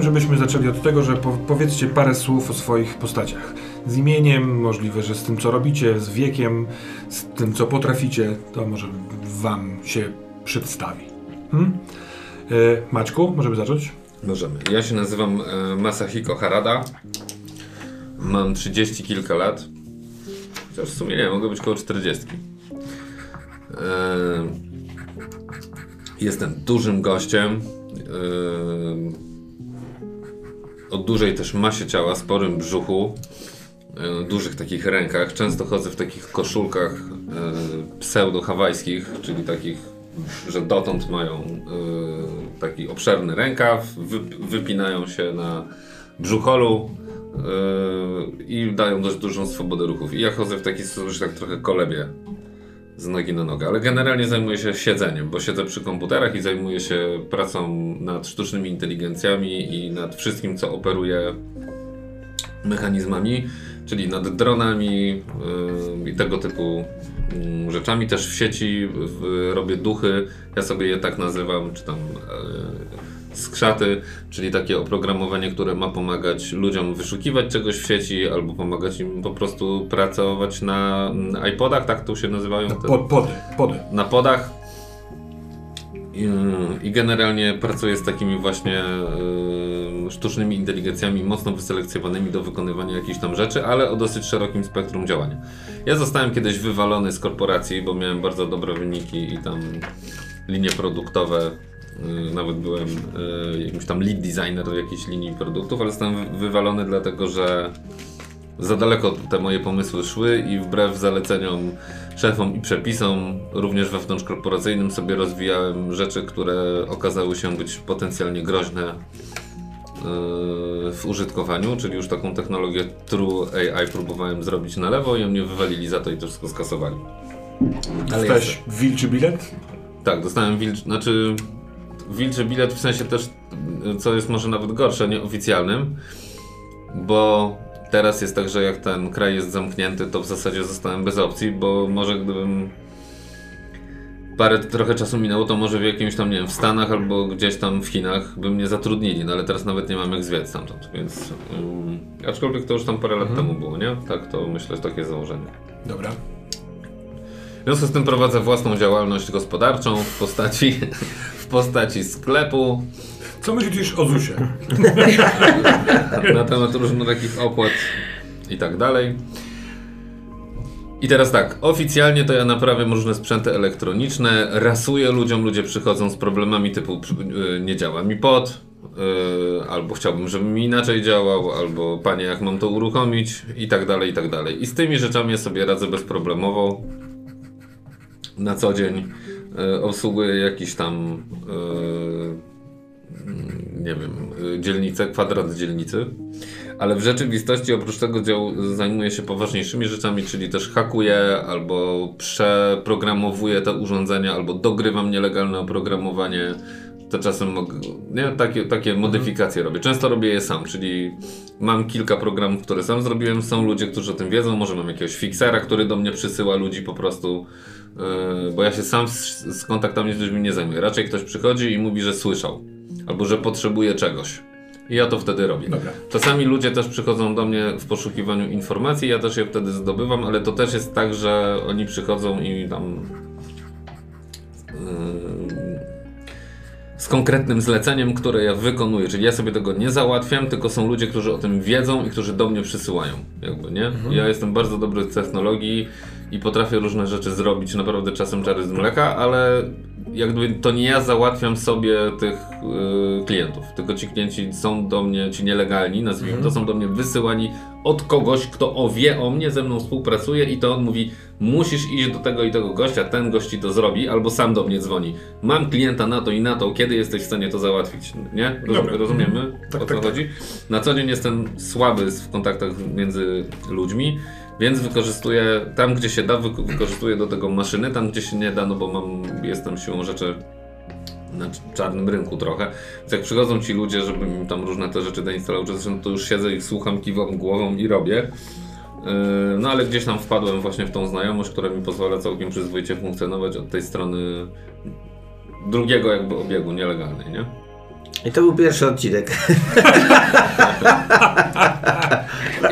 chciałbym, żebyśmy zaczęli od tego, że po powiedzcie parę słów o swoich postaciach. Z imieniem, możliwe, że z tym, co robicie, z wiekiem, z tym, co potraficie, to może wam się przedstawi. Hmm? E, Maćku, możemy zacząć? Możemy. Ja się nazywam e, Masahiko Harada. Mam 30 kilka lat. Chociaż w sumie nie, mogę być koło 40. E, jestem dużym gościem. E, o dużej też masie ciała, sporym brzuchu, e, dużych takich rękach. Często chodzę w takich koszulkach e, pseudo-hawajskich, czyli takich, że dotąd mają e, taki obszerny rękaw, wy, wypinają się na brzucholu i dają dość dużą swobodę ruchów. I ja chodzę w taki sposób, że tak trochę kolebię z nogi na nogę, ale generalnie zajmuję się siedzeniem, bo siedzę przy komputerach i zajmuję się pracą nad sztucznymi inteligencjami i nad wszystkim, co operuje mechanizmami, czyli nad dronami yy, i tego typu yy, rzeczami. Też w sieci w, robię duchy, ja sobie je tak nazywam, czy tam yy, skrzaty, czyli takie oprogramowanie, które ma pomagać ludziom wyszukiwać czegoś w sieci, albo pomagać im po prostu pracować na iPodach, tak to się nazywają? te- Po, pody, pody. na podach. I, I generalnie pracuję z takimi właśnie y, sztucznymi inteligencjami mocno wyselekcjonowanymi do wykonywania jakichś tam rzeczy, ale o dosyć szerokim spektrum działania. Ja zostałem kiedyś wywalony z korporacji, bo miałem bardzo dobre wyniki i tam linie produktowe. Y, Nawet byłem y, jakimś tam lead designer do jakiejś linii produktów, ale zostałem wy- wywalony dlatego, że za daleko te moje pomysły szły i wbrew zaleceniom szefom i przepisom, również wewnątrzkorporacyjnym sobie rozwijałem rzeczy, które okazały się być potencjalnie groźne yy, w użytkowaniu, czyli już taką technologię True AI próbowałem zrobić na lewo i mnie wywalili za to i to wszystko skasowali. Ale Dostałeś wilczy bilet? Tak, dostałem wilczy, znaczy wilczy bilet w sensie też, co jest może nawet gorsze, nieoficjalnym, bo teraz jest tak, że jak ten kraj jest zamknięty, to w zasadzie zostałem bez opcji, bo może gdybym parę trochę czasu minęło, to może w jakimś tam, nie wiem, w Stanach albo gdzieś tam w Chinach by mnie zatrudnili, no ale teraz nawet nie mam jak zwiać stamtąd, więc ym, aczkolwiek to już tam parę lat temu było, nie? Tak, to myślę, że takie założenie. Dobra. W związku z tym prowadzę własną działalność gospodarczą w postaci, postaci sklepu Co myślisz o ZUSie? na temat różnorakich opłat i tak dalej. I teraz tak, oficjalnie to ja naprawiam różne sprzęty elektroniczne, rasuję ludziom, ludzie przychodzą z problemami typu yy, nie działa mi pod, yy, albo chciałbym, żeby mi inaczej działał, albo panie jak mam to uruchomić i tak dalej, i tak dalej. I z tymi rzeczami ja sobie radzę bezproblemowo. Na co dzień yy, obsługuję jakiś tam yy, nie wiem, dzielnicę, kwadrat dzielnicy. Ale w rzeczywistości oprócz tego dział, zajmuję się poważniejszymi rzeczami, czyli też hakuję albo przeprogramowuję te urządzenia, albo dogrywam nielegalne oprogramowanie. To czasem mogę, nie, takie, takie modyfikacje robię. Często robię je sam, czyli mam kilka programów, które sam zrobiłem. Są ludzie, którzy o tym wiedzą. Może mam jakiegoś fixera, który do mnie przysyła ludzi po prostu. Yy, bo ja się sam z, z kontaktami z ludźmi nie zajmuję. Raczej ktoś przychodzi i mówi, że słyszał albo że potrzebuje czegoś. I ja to wtedy robię. Dobra. Czasami ludzie też przychodzą do mnie w poszukiwaniu informacji, ja też je wtedy zdobywam, ale to też jest tak, że oni przychodzą i tam yy, z konkretnym zleceniem, które ja wykonuję. Czyli ja sobie tego nie załatwiam, tylko są ludzie, którzy o tym wiedzą i którzy do mnie przysyłają. Jakby, nie? Ja jestem bardzo dobry w technologii i potrafię różne rzeczy zrobić, naprawdę czasem czary z mleka, ale jakby to nie ja załatwiam sobie tych yy, klientów, tylko ci klienci są do mnie, ci nielegalni, nazwijmy to, są do mnie wysyłani od kogoś, kto o wie o mnie, ze mną współpracuje i to on mówi, musisz iść do tego i tego gościa, ten gość ci to zrobi, albo sam do mnie dzwoni. Mam klienta na to i na to, kiedy jesteś w stanie to załatwić, nie? Roz, rozumiemy, Tak, o co tak, tak. chodzi? Na co dzień jestem słaby w kontaktach między ludźmi, więc wykorzystuję tam, gdzie się da, wyko- wykorzystuję do tego maszyny, tam, gdzie się nie da, no bo mam, jestem siłą rzeczy na cz- czarnym rynku trochę. Więc jak przychodzą ci ludzie, żeby im tam różne te rzeczy zainstalować, zresztą to już siedzę i słucham, kiwam głową i robię. Yy, No ale gdzieś tam wpadłem właśnie w tą znajomość, która mi pozwala całkiem przyzwoicie funkcjonować od tej strony drugiego jakby obiegu nielegalnej, nie? I to był pierwszy odcinek.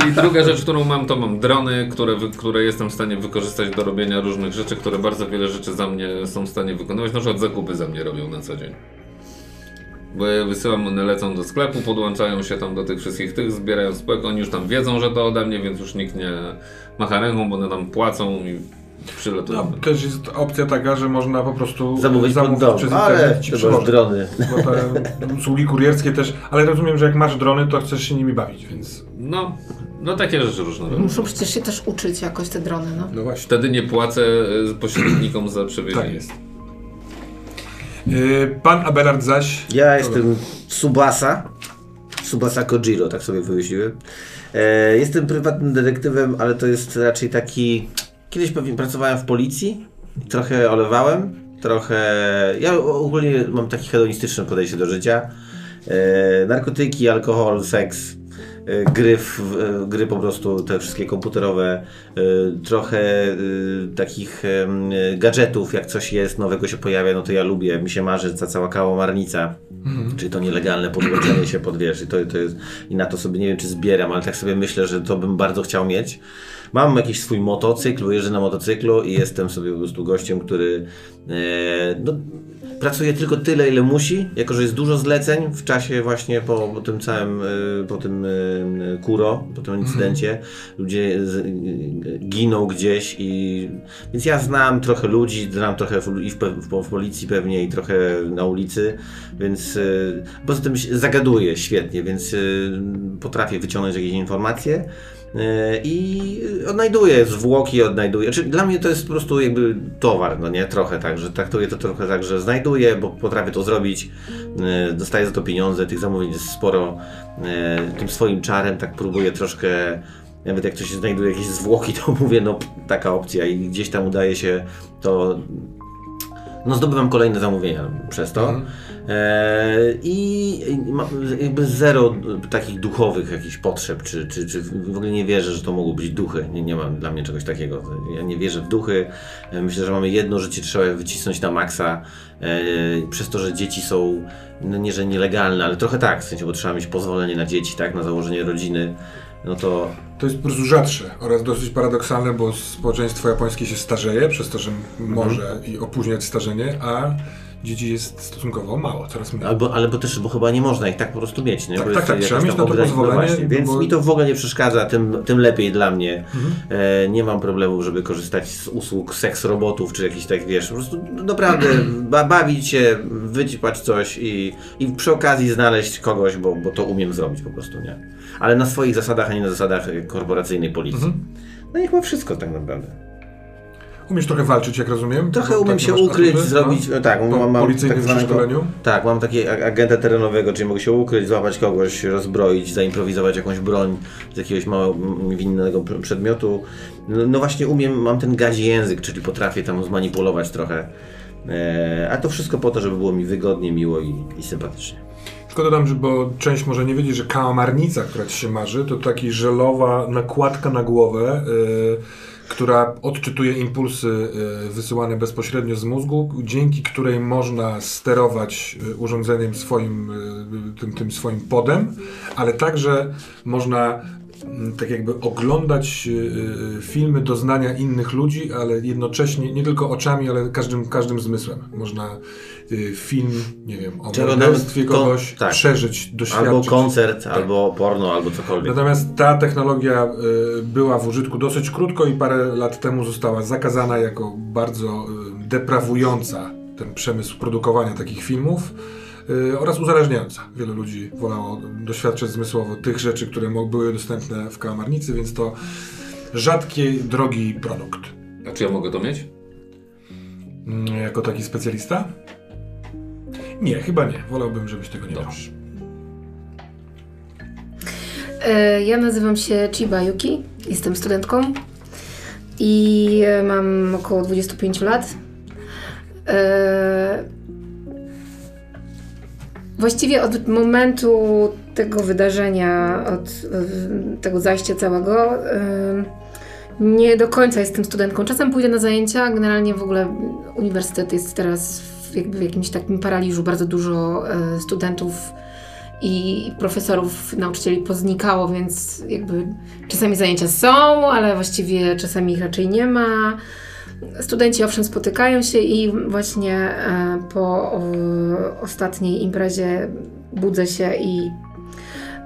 I druga rzecz, którą mam, to mam drony, które, które jestem w stanie wykorzystać do robienia różnych rzeczy, które bardzo wiele rzeczy za mnie są w stanie wykonywać. Na przykład zakupy za mnie robią na co dzień. Bo ja wysyłam, one lecą do sklepu, podłączają się tam do tych wszystkich tych, zbierają spłek, oni już tam wiedzą, że to ode mnie, więc już nikt nie macha ręką, bo one tam płacą i przylatują. No, też jest opcja taka, że można po prostu Zamówić pod dom, przez ale internet i drony. Bo te usługi kurierskie też, ale rozumiem, że jak masz drony, to chcesz się nimi bawić, więc No, no takie rzeczy różne. Muszą przecież się też uczyć jakoś te drony, no. no właśnie. Wtedy nie płacę e, pośrednikom za przewiezienie. Tak jest. Yy, Pan Abelard zaś. Ja jestem Subasa. Subasa Kojiro, tak sobie wymyśliłem. E, jestem prywatnym detektywem, ale to jest raczej taki... Kiedyś pewnie pracowałem w policji, trochę olewałem, trochę... Ja ogólnie mam takie hedonistyczne podejście do życia. E, narkotyki, alkohol, seks, e, gry, w, e, gry po prostu te wszystkie komputerowe, trochę takich gadżetów, jak coś jest, nowego się pojawia, no to ja lubię, mi się marzy ta cała kałamarnica, czyli to nielegalne podłączenie się pod wiesz, i to, to jest, i na to sobie nie wiem czy zbieram, ale tak sobie myślę, że to bym bardzo chciał mieć. Mam jakiś swój motocykl, jeżdżę na motocyklu i jestem sobie po prostu gościem, który e, no, pracuje tylko tyle, ile musi, jako że jest dużo zleceń w czasie właśnie po, po tym całym, y, po tym y, kuro, po tym incydencie. Ludzie z, y, giną gdzieś i... Więc ja znam trochę ludzi, znam trochę w, i w, w, w policji pewnie i trochę na ulicy, więc poza tym zagaduję świetnie, więc potrafię wyciągnąć jakieś informacje. E, I odnajduję zwłoki, odnajduję. Znaczy, dla mnie to jest po prostu jakby towar, no nie? Trochę tak, że traktuję to trochę tak, że znajduję, bo potrafię to zrobić, e, dostaję za to pieniądze, tych zamówień jest sporo. E, Tym swoim czarem tak próbuję troszkę, nawet jak coś znajduje jakieś zwłoki, to mówię, no taka opcja i gdzieś tam udaje się to no zdobywam kolejne zamówienia przez to. E, I i jakby zero takich duchowych jakichś potrzeb, czy, czy, czy w ogóle nie wierzę, że to mogą być duchy. Nie, nie dla mnie czegoś takiego. Ja nie wierzę w duchy. E, Myślę, że mamy jedno życie, trzeba wycisnąć na maksa. E, Przez to, że dzieci są, no nie, że nielegalne, ale trochę tak, w sensie, bo trzeba mieć pozwolenie na dzieci, tak, na założenie rodziny. No to To jest po prostu rzadsze oraz dosyć paradoksalne, bo społeczeństwo japońskie się starzeje, przez to, że może i opóźniać starzenie, a dzieci jest stosunkowo mało, coraz mniej. Albo, albo też, bo chyba nie można ich tak po prostu mieć, nie? Tak, Bo tak, tak, trzeba mieć na to ogranic- pozwolenie, właśnie, no więc bo- mi to w ogóle nie przeszkadza, tym, tym lepiej dla mnie. Mhm. E, nie mam problemu, żeby korzystać z usług seks robotów, czy jakichś tak, wiesz, po prostu naprawdę ba bawić się, wycipać coś i, i przy okazji znaleźć kogoś, bo, bo to umiem zrobić po prostu, nie? Ale na swoich zasadach, a nie na zasadach korporacyjnej policji. Mhm. No i chyba wszystko tak naprawdę. Umiesz trochę walczyć, jak rozumiem? Trochę umiem takie się ukryć, atuty, zrobić, no? tak, mam, mam tak zwanego, tak, mam takiego ag- agenta terenowego, czyli mogę się ukryć, złapać kogoś, rozbroić, zaimprowizować jakąś broń z jakiegoś mało m, winnego pr- przedmiotu. No, no właśnie umiem, mam ten gazi język, czyli potrafię tam zmanipulować trochę. E, a to wszystko po to, żeby było mi wygodnie, miło i, i sympatycznie. Tylko dodam, że bo część może nie wiedzieć, że kałamarnica, która ci się marzy, to taki żelowa nakładka na głowę, y, która odczytuje impulsy y, wysyłane bezpośrednio z mózgu, dzięki której można sterować y, urządzeniem swoim, y, tym, tym swoim podem, ale także można mm, tak jakby oglądać filmy doznania innych ludzi, ale jednocześnie nie tylko oczami, ale każdym, każdym zmysłem. Można film, nie wiem, o morderstwie kogoś tak. przeżyć, doświadczyć. Albo koncert, Tak. albo porno, albo cokolwiek. Natomiast ta technologia y, była w użytku dosyć krótko i parę lat temu została zakazana jako bardzo y, deprawująca ten przemysł produkowania takich filmów y, oraz uzależniająca. Wielu ludzi wolało doświadczać zmysłowo tych rzeczy, które były dostępne w kałamarnicy, więc to rzadki, drogi produkt. A czy ja mogę to mieć? Mm, Jako taki specjalista? Nie, chyba nie. Wolałbym, żebyś tego nie miał. Dobrze. E, Ja nazywam się Chiba Yuki, jestem studentką i e, mam około 25 lat. E, Właściwie od momentu tego wydarzenia, od e, tego zajścia całego, e, nie do końca jestem studentką. Czasem pójdę na zajęcia, generalnie w ogóle uniwersytet jest teraz w, jakby w jakimś takim paraliżu. Bardzo dużo e, studentów i profesorów, nauczycieli poznikało, więc jakby czasami zajęcia są, ale właściwie czasami ich raczej nie ma. Studenci owszem spotykają się i właśnie e, po ostatniej imprezie budzę się i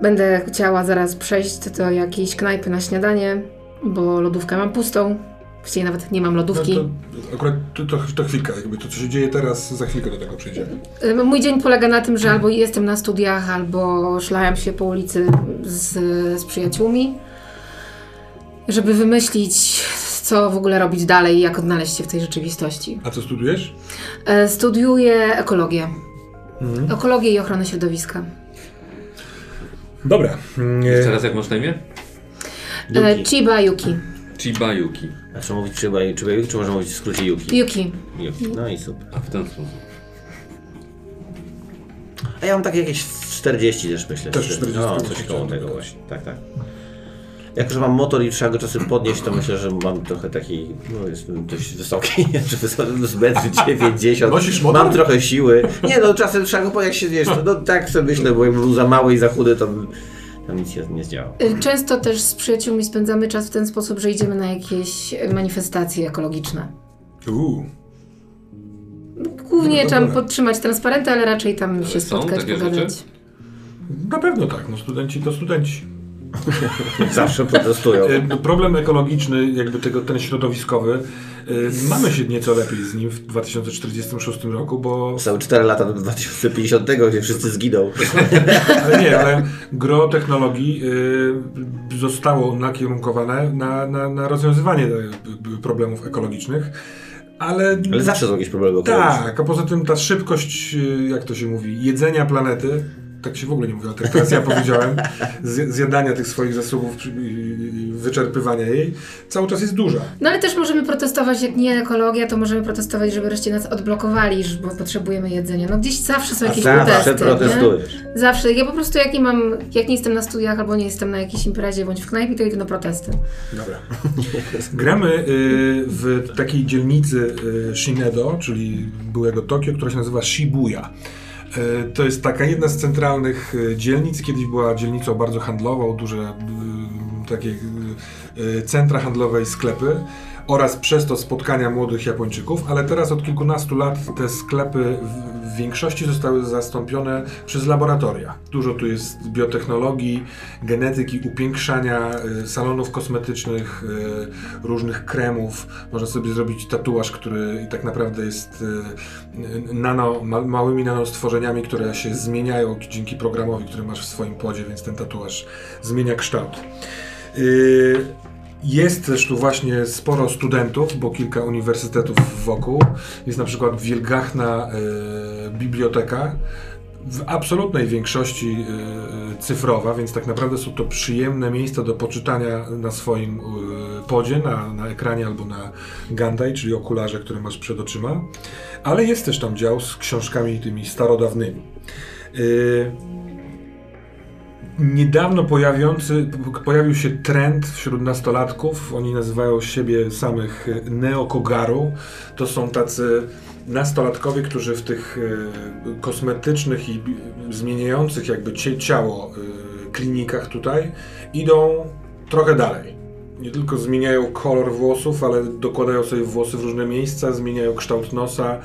będę chciała zaraz przejść do jakiejś knajpy na śniadanie, bo lodówkę mam pustą. Właściwie nawet nie mam No lodówki. to, akurat to, to, to chwilka, jakby to, co się dzieje teraz, za chwilkę do tego przejdziemy. Y, Mój dzień polega na tym, że albo jestem na studiach, albo szlałem się po ulicy z, z przyjaciółmi, żeby wymyślić, co w ogóle robić dalej i jak odnaleźć się w tej rzeczywistości. A co studujesz? E, Studiuję ekologię. Mhm. Ekologię i ochronę środowiska. Dobra. Jeszcze raz jak masz na imię? E, Yuki. Chiba Yuki. Chiba Yuki. A czy mówić Chiba, Chiba Yuki, czy można mówić w skrócie Yuki? Yuki. Yuki. No i super. A w ten sposób. A ja mam takie jakieś 40 też myślę. Też Cztery- 40, No, tak coś koło tego właśnie. Tak, tak. Jako, że mam motor i trzeba go czasem podnieść, to myślę, że mam trochę taki, no jestem dość wysoki, czy wysoki, z metry 90. Nosisz motor? Mam trochę siły. Nie no, czasem trzeba go podnieść, jak się wiesz, no, no tak sobie myślę, bo jakbym był za mały i za chudy, to bym tam nic nie, nie zdziałał. Y, Często też z przyjaciółmi spędzamy czas w ten sposób, że idziemy na jakieś manifestacje ekologiczne. Uuu. Głównie No trzeba dobra. podtrzymać transparenty, ale raczej tam Ale się spotkać, pogadać. rzeczy? Na pewno tak, no studenci to studenci. Zawsze protestują. E, Problem ekologiczny, jakby tego, ten środowiskowy, e, mamy się nieco lepiej z nim w 2046 roku, bo Są 4 lata do 2050, gdzie wszyscy zginą. ale nie, ale gro technologii e, zostało nakierunkowane na, na, na rozwiązywanie problemów ekologicznych, ale, Ale zawsze są jakieś problemy tak, a poza tym ta szybkość, jak to się mówi, jedzenia planety, tak się w ogóle nie mówi, ale tak teraz ja powiedziałem, zj- zjadania tych swoich zasobów, i- wyczerpywania jej, cały czas jest duża. No ale też możemy protestować, jak nie ekologia, to możemy protestować, żeby wreszcie nas odblokowali, że- bo potrzebujemy jedzenia. No gdzieś zawsze są A jakieś zawsze protesty. protestujesz. Nie? Zawsze. Ja po prostu jak nie mam, jak nie jestem na studiach albo nie jestem na jakiejś imprezie bądź w knajpie, to idę na protesty. Dobra. Gramy y, w takiej dzielnicy y, Shinedo, czyli byłego Tokio, która się nazywa Shibuya. Y, To jest taka jedna z centralnych y, dzielnic. Kiedyś była dzielnicą bardzo handlową, duże takie y, centra handlowe i sklepy oraz przez to spotkania młodych Japończyków, ale teraz od kilkunastu lat te sklepy w, większości zostały zastąpione przez laboratoria. Dużo tu jest biotechnologii, genetyki, upiększania, y, salonów kosmetycznych, y, różnych kremów. Można sobie zrobić tatuaż, który tak naprawdę jest y, nano, ma, małymi nanostworzeniami, które się zmieniają dzięki programowi, który masz w swoim podzie, więc ten tatuaż zmienia kształt. Y, Jest też tu właśnie sporo studentów, bo kilka uniwersytetów wokół. Jest na przykład wielgachna y, biblioteka, w absolutnej większości y, cyfrowa, więc tak naprawdę są to przyjemne miejsca do poczytania na swoim y, podzie, na, na ekranie albo na Gandai, czyli okularze, które masz przed oczyma. Ale jest też tam dział z książkami tymi starodawnymi. Y, Niedawno pojawiący, pojawił się trend wśród nastolatków. Oni nazywają siebie samych neokogaru. To są tacy nastolatkowie, którzy w tych y, kosmetycznych i zmieniających jakby ciało y, klinikach tutaj idą trochę dalej. Nie tylko zmieniają kolor włosów, ale dokładają sobie włosy w różne miejsca, zmieniają kształt nosa.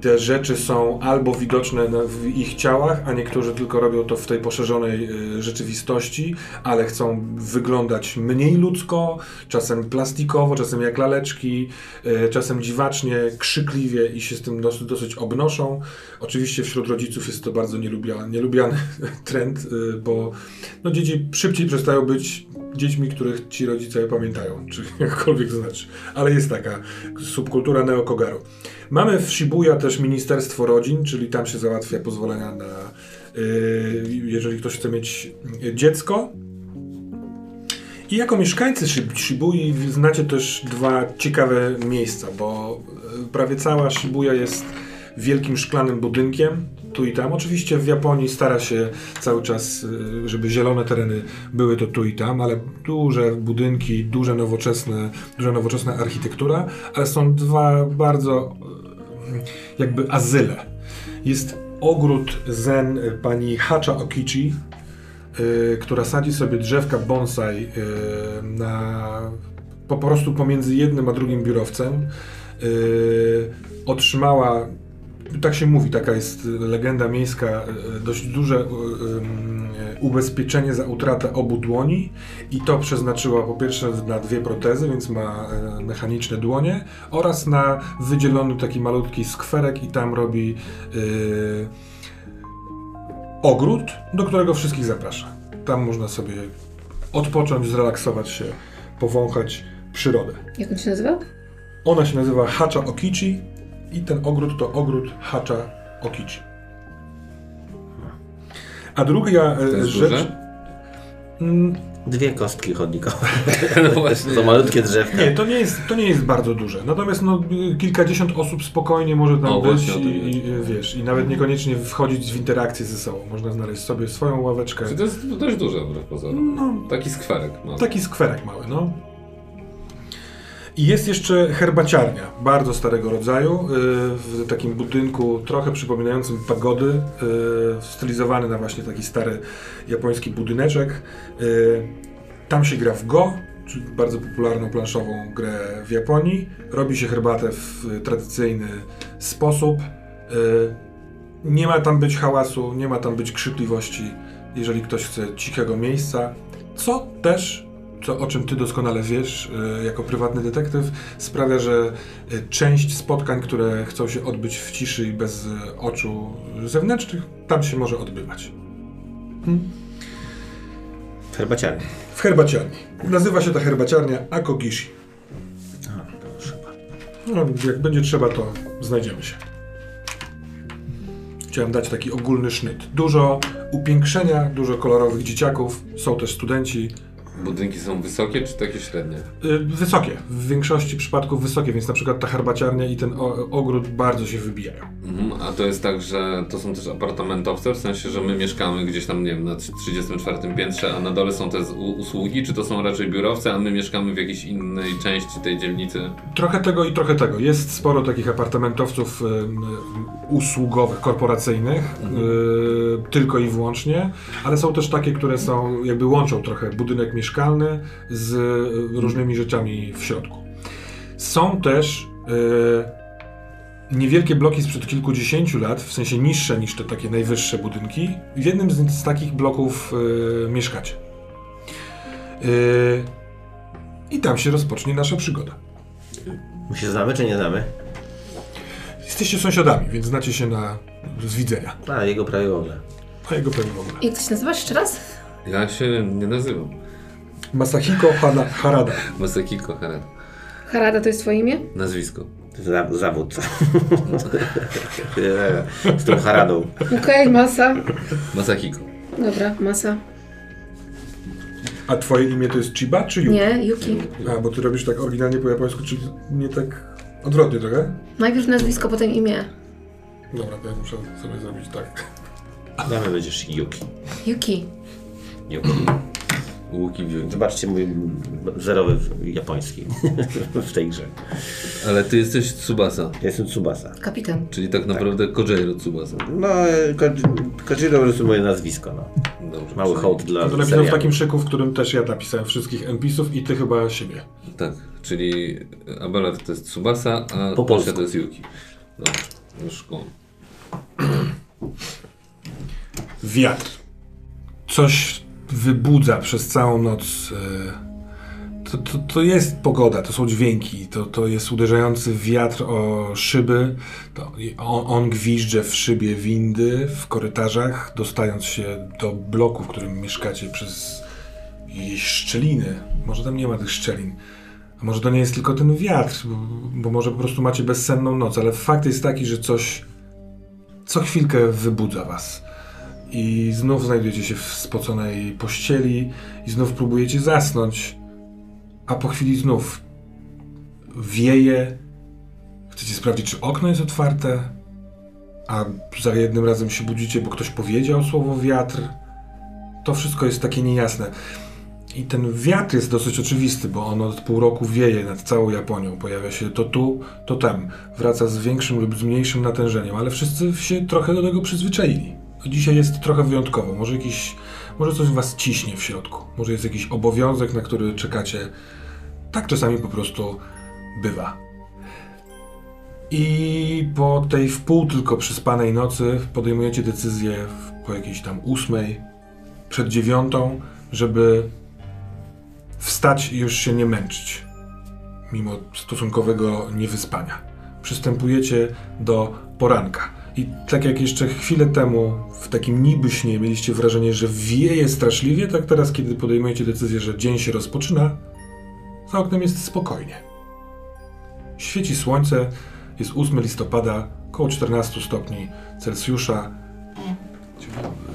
Te rzeczy są albo widoczne w ich ciałach, a niektórzy tylko robią to w tej poszerzonej y, rzeczywistości, ale chcą wyglądać mniej ludzko, czasem plastikowo, czasem jak laleczki, y, czasem dziwacznie, krzykliwie i się z tym dosyć, dosyć obnoszą. Oczywiście wśród rodziców jest to bardzo nielubiany, nielubiany trend, y, bo no, dzieci szybciej przestają być dziećmi, których ci rodzice pamiętają, czy jakkolwiek to znaczy. Ale jest taka subkultura neokogaru. Mamy w Shibuya też Ministerstwo Rodzin, czyli tam się załatwia pozwolenia na, y, jeżeli ktoś chce mieć dziecko. I jako mieszkańcy Shib- Shibui znacie też dwa ciekawe miejsca, bo y, prawie cała Shibuya jest wielkim szklanym budynkiem, tu i tam. Oczywiście w Japonii stara się cały czas, y, żeby zielone tereny były to tu i tam, ale duże budynki, duże nowoczesne, duża nowoczesna architektura, ale są dwa bardzo jakby azyle. Jest ogród zen y, pani Hacha Okichi, y, która sadzi sobie drzewka bonsai y, na, po prostu pomiędzy jednym a drugim biurowcem. Y, otrzymała, tak się mówi, taka jest legenda miejska, y, dość duże y, y, ubezpieczenie za utratę obu dłoni i to przeznaczyła po pierwsze na dwie protezy, więc ma mechaniczne dłonie oraz na wydzielony taki malutki skwerek i tam robi ogród, do którego wszystkich zaprasza. Tam można sobie odpocząć, zrelaksować się, powąchać przyrodę. Jak on się nazywa? Ona się nazywa Hacha Okichi i ten ogród to ogród Hacha Okichi. A druga e, rzecz... duże? Mm, Dwie kostki chodnikowe. No właśnie. To malutkie drzewka. Nie, to nie, jest, to nie jest bardzo duże. Natomiast no, kilkadziesiąt osób spokojnie może tam O, być i, i, y, wiesz, i nawet niekoniecznie wchodzić w interakcję ze sobą. Można znaleźć sobie swoją ławeczkę. Czy to jest dość duże wbrew pozorom. No, Taki skwerek. No. taki skwerek mały, no. I jest jeszcze herbaciarnia, bardzo starego rodzaju, y, w takim budynku trochę przypominającym pagody, y, stylizowany na właśnie taki stary japoński budyneczek. Y, Tam się gra w go, czyli bardzo popularną planszową grę w Japonii. Robi się herbatę w tradycyjny sposób. Nie ma tam być hałasu, nie ma tam być krzykliwości, jeżeli ktoś chce cichego miejsca, co też co, o czym ty doskonale wiesz, y, jako prywatny detektyw, sprawia, że y, część spotkań, które chcą się odbyć w ciszy i bez y, oczu zewnętrznych, tam się może odbywać. Herbaciarnia. W herbaciarni. Nazywa się ta herbaciarnia Akogishi. A, proszę. No, jak będzie trzeba, to znajdziemy się. Chciałem dać taki ogólny sznyt. Dużo upiększenia, dużo kolorowych dzieciaków, są też studenci. Budynki są wysokie czy takie średnie? Y, Wysokie, w większości przypadków wysokie, więc na przykład ta herbaciarnia i ten ogród bardzo się wybijają. Mhm. A to jest tak, że to są też apartamentowce, w sensie, że my mieszkamy gdzieś tam, nie wiem, na 34 piętrze, a na dole są te usługi, czy to są raczej biurowce, a my mieszkamy w jakiejś innej części tej dzielnicy? Trochę tego i trochę tego. Jest sporo takich apartamentowców usługowych, korporacyjnych, y, tylko i wyłącznie, ale są też takie, które są, jakby łączą trochę budynek mieszkalny z y, różnymi rzeczami w środku. Są też y, niewielkie bloki sprzed kilkudziesięciu lat, w sensie niższe niż te takie najwyższe budynki. W jednym z, z takich bloków y, mieszkacie. I tam się rozpocznie nasza przygoda. My się znamy czy nie znamy? Jesteście sąsiadami, więc znacie się na z widzenia. A, jego prawie w ogóle. A jego pewnie w ogóle. Jak to się nazywasz jeszcze raz? Ja się nie nazywam. Masahiko Hana, Harada. Masakiko Harada. Harada to jest twoje imię? Nazwisko. Za, zawód. Z tą haradą. Okej, masa. Masakiko. Dobra, masa. A twoje imię to jest Chiba czy Yuki? Nie, Yuki. A, bo ty robisz tak oryginalnie po japońsku, czyli nie tak odwrotnie trochę? Najpierw nazwisko, potem imię. Dobra, to ja muszę sobie zrobić tak. Damy będziesz Yuki. Yuki. Yuki. Łuki wziąć. Zobaczcie mój zerowy japoński w tej grze. Ale ty jesteś Tsubasa, Ja jestem Tsubasa. Kapitan. czyli tak naprawdę Kojiro Tsubasa. No, Ko- Kojiro prostu moje nazwisko, no. Dobrze. Mały hołd dla To napisałem w takim szyku, w którym też ja napisałem wszystkich NPC-ów i ty chyba siebie. Tak, czyli Abelard to jest Tsubasa, a Po polsku. to jest Yuki. Dobrze, już. Wiatr. Coś wybudza przez całą noc. e, To, to, to jest pogoda, to są dźwięki, to, to jest uderzający wiatr o szyby. On, on gwizdże w szybie windy, w korytarzach, dostając się do bloku, w którym mieszkacie przez jakieś szczeliny. Może tam nie ma tych szczelin. A może to nie jest tylko ten wiatr, bo, bo może po prostu macie bezsenną noc, ale fakt jest taki, że coś co chwilkę wybudza was. I znów znajdujecie się w spoconej pościeli i znów próbujecie zasnąć, a po chwili znów wieje. Chcecie sprawdzić, czy okno jest otwarte, a za jednym razem się budzicie, bo ktoś powiedział słowo wiatr. To wszystko jest takie niejasne. I ten wiatr jest dosyć oczywisty, bo on od pół roku wieje nad całą Japonią. Pojawia się to tu, to tam. Wraca z większym lub z mniejszym natężeniem, ale wszyscy się trochę do tego przyzwyczaili. Dzisiaj jest trochę wyjątkowo. Może jakiś, może coś was ciśnie w środku. Może jest jakiś obowiązek, na który czekacie. Tak czasami po prostu bywa. I po tej wpół tylko przyspanej nocy podejmujecie decyzję po jakiejś tam ósmej, przed dziewiątą, żeby wstać i już się nie męczyć, mimo stosunkowego niewyspania. Przystępujecie do poranka. I tak jak jeszcze chwilę temu w takim niby śnie mieliście wrażenie, że wieje straszliwie, tak teraz, kiedy podejmujecie decyzję, że dzień się rozpoczyna, za oknem jest spokojnie. Świeci słońce, jest 8 listopada, około 14 stopni Celsjusza.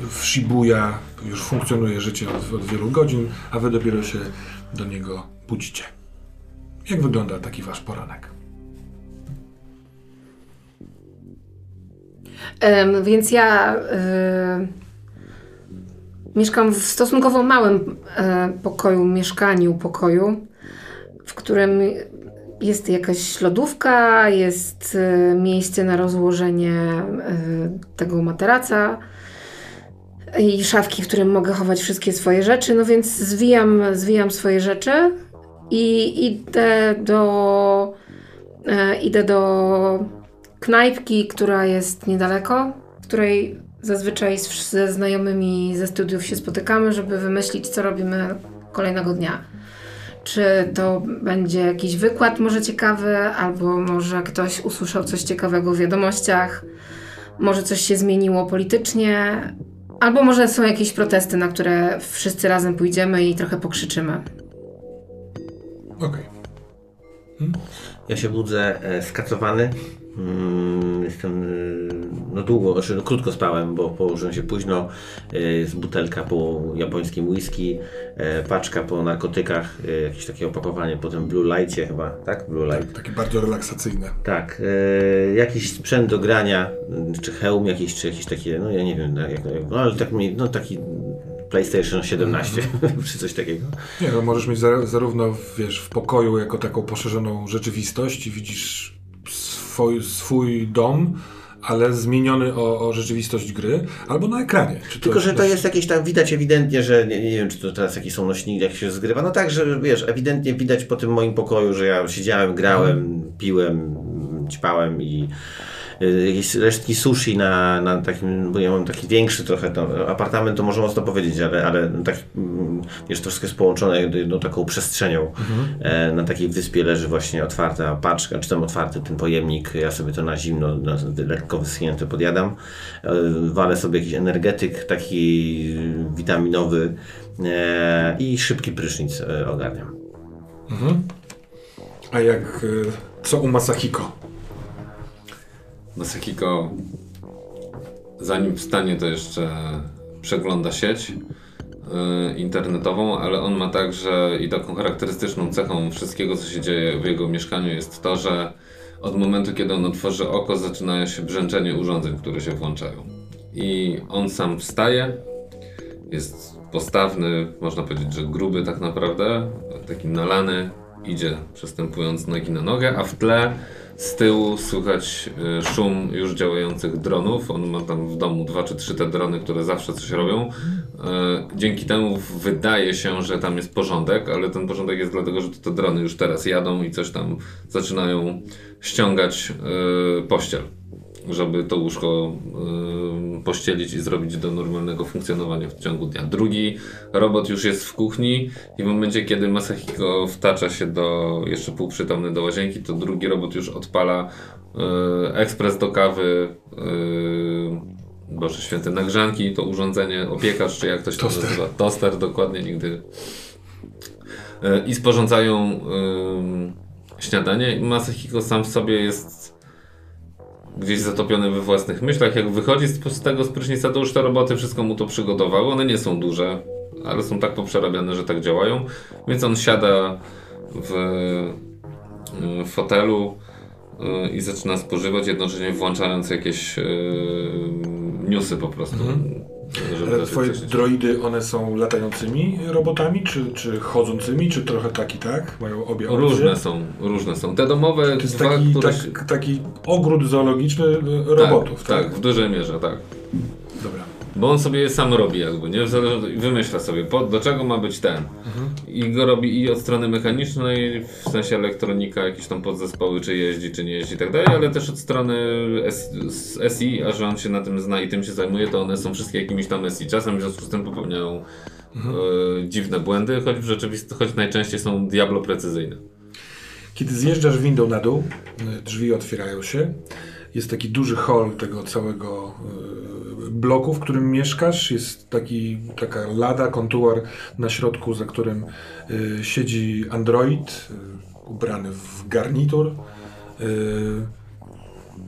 W Shibuya już funkcjonuje życie od, od wielu godzin, a wy dopiero się do niego budzicie. Jak wygląda taki wasz poranek? Em, więc ja e, mieszkam w stosunkowo małym e, pokoju, mieszkaniu pokoju, w którym jest jakaś lodówka, jest e, miejsce na rozłożenie e, tego materaca i szafki, w którym mogę chować wszystkie swoje rzeczy. No więc zwijam, zwijam swoje rzeczy i idę do, e, idę do knajpki, która jest niedaleko, w której zazwyczaj ze znajomymi ze studiów się spotykamy, żeby wymyślić, co robimy kolejnego dnia. Czy to będzie jakiś wykład może ciekawy, albo może ktoś usłyszał coś ciekawego w wiadomościach, może coś się zmieniło politycznie, albo może są jakieś protesty, na które wszyscy razem pójdziemy i trochę pokrzyczymy. Okej. Ja się budzę e, skacowany. Mm, Jestem e, no długo, znaczy no krótko spałem, bo położyłem się późno. E, Jest butelka po japońskim whisky, e, paczka po narkotykach, jakieś takie opakowanie po tym Blue Lightie chyba, tak? Blue Light. Takie bardzo relaksacyjne. Tak, jakiś sprzęt do grania, czy hełm jakiś, czy jakieś takie, no ja nie wiem, jak, no ale tak mi, no taki PlayStation 17, czy coś takiego. Nie, no możesz mieć za, zarówno wiesz, w pokoju jako taką poszerzoną rzeczywistość i widzisz swój, swój dom, ale zmieniony o, o rzeczywistość gry, albo na ekranie. Tylko, że to jest jakieś tam, widać ewidentnie, że nie, nie wiem, czy to teraz jakieś są nośniki, jak się zgrywa. No tak, że wiesz, ewidentnie widać po tym moim pokoju, że ja siedziałem, grałem, piłem, ćpałem i jakieś resztki sushi na, na takim, bo ja mam taki większy trochę, no, apartament to może mocno powiedzieć, ale, ale tak, mm, wiesz, troszkę jest połączone jedną taką przestrzenią. E, na takiej wyspie leży właśnie otwarta paczka, czy tam otwarty ten pojemnik, ja sobie to na zimno, na, lekko wyschnięte podjadam. E, walę sobie jakiś energetyk taki witaminowy e, i szybki prysznic ogarniam. A jak y, co u Masahiko? Masakiko, zanim wstanie, to jeszcze przegląda sieć y, internetową, ale on ma także i taką charakterystyczną cechą wszystkiego, co się dzieje w jego mieszkaniu jest to, że od momentu, kiedy on otworzy oko, zaczyna się brzęczenie urządzeń, które się włączają. I on sam wstaje, jest postawny, można powiedzieć, że gruby tak naprawdę, taki nalany, idzie przestępując nogi na nogę, a w tle z tyłu słychać y, szum już działających dronów. On ma tam w domu dwa czy trzy te drony, które zawsze coś robią. Y, Dzięki temu wydaje się, że tam jest porządek, ale ten porządek jest dlatego, że te drony już teraz jadą i coś tam zaczynają ściągać y, pościel żeby to łóżko y, pościelić i zrobić do normalnego funkcjonowania w ciągu dnia. Drugi robot już jest w kuchni i w momencie, kiedy Masahiko wtacza się do, jeszcze półprzytomny do łazienki, to drugi robot już odpala y, ekspres do kawy, y, Boże Święty, nagrzanki, to urządzenie, opiekarz, czy jak to się Toster. nazywa, toster, dokładnie, nigdy y, i sporządzają y, śniadanie i Masahiko sam w sobie jest gdzieś zatopiony we własnych myślach. Jak wychodzi z, tego z prysznica, to już te roboty wszystko mu to przygotowały. One nie są duże, ale są tak poprzerabiane, że tak działają. Więc on siada w, w fotelu y, i zaczyna spożywać, jednocześnie włączając jakieś y, newsy po prostu. Ale twoje zaskoczyć. droidy, one są latającymi robotami, czy, czy chodzącymi, czy trochę taki, tak? Mają obie opcje? Różne są, różne są. Te domowe, To jest dwa, taki, które... tak, taki ogród zoologiczny e, robotów, tak? tak, w dużej mierze, tak. Dobra. Bo on sobie je sam robi jakby, nie? Wymyśla sobie, po, do czego ma być ten. I go robi i od strony mechanicznej, w sensie elektronika, jakieś tam podzespoły, czy jeździ, czy nie jeździ i tak dalej, ale też od strony SI, a że on się na tym zna i tym się zajmuje, to one są wszystkie jakimiś tam SI. Czasem w związku z tym popełniają e, dziwne błędy, choć w rzeczywistości, choć najczęściej są diablo precyzyjne. Kiedy zjeżdżasz windą na dół, y, drzwi otwierają się. Jest taki duży hall tego całego y, bloku, w którym mieszkasz. Jest taki, taka lada, kontuar na środku, za którym y, siedzi android y, ubrany w garnitur. Y,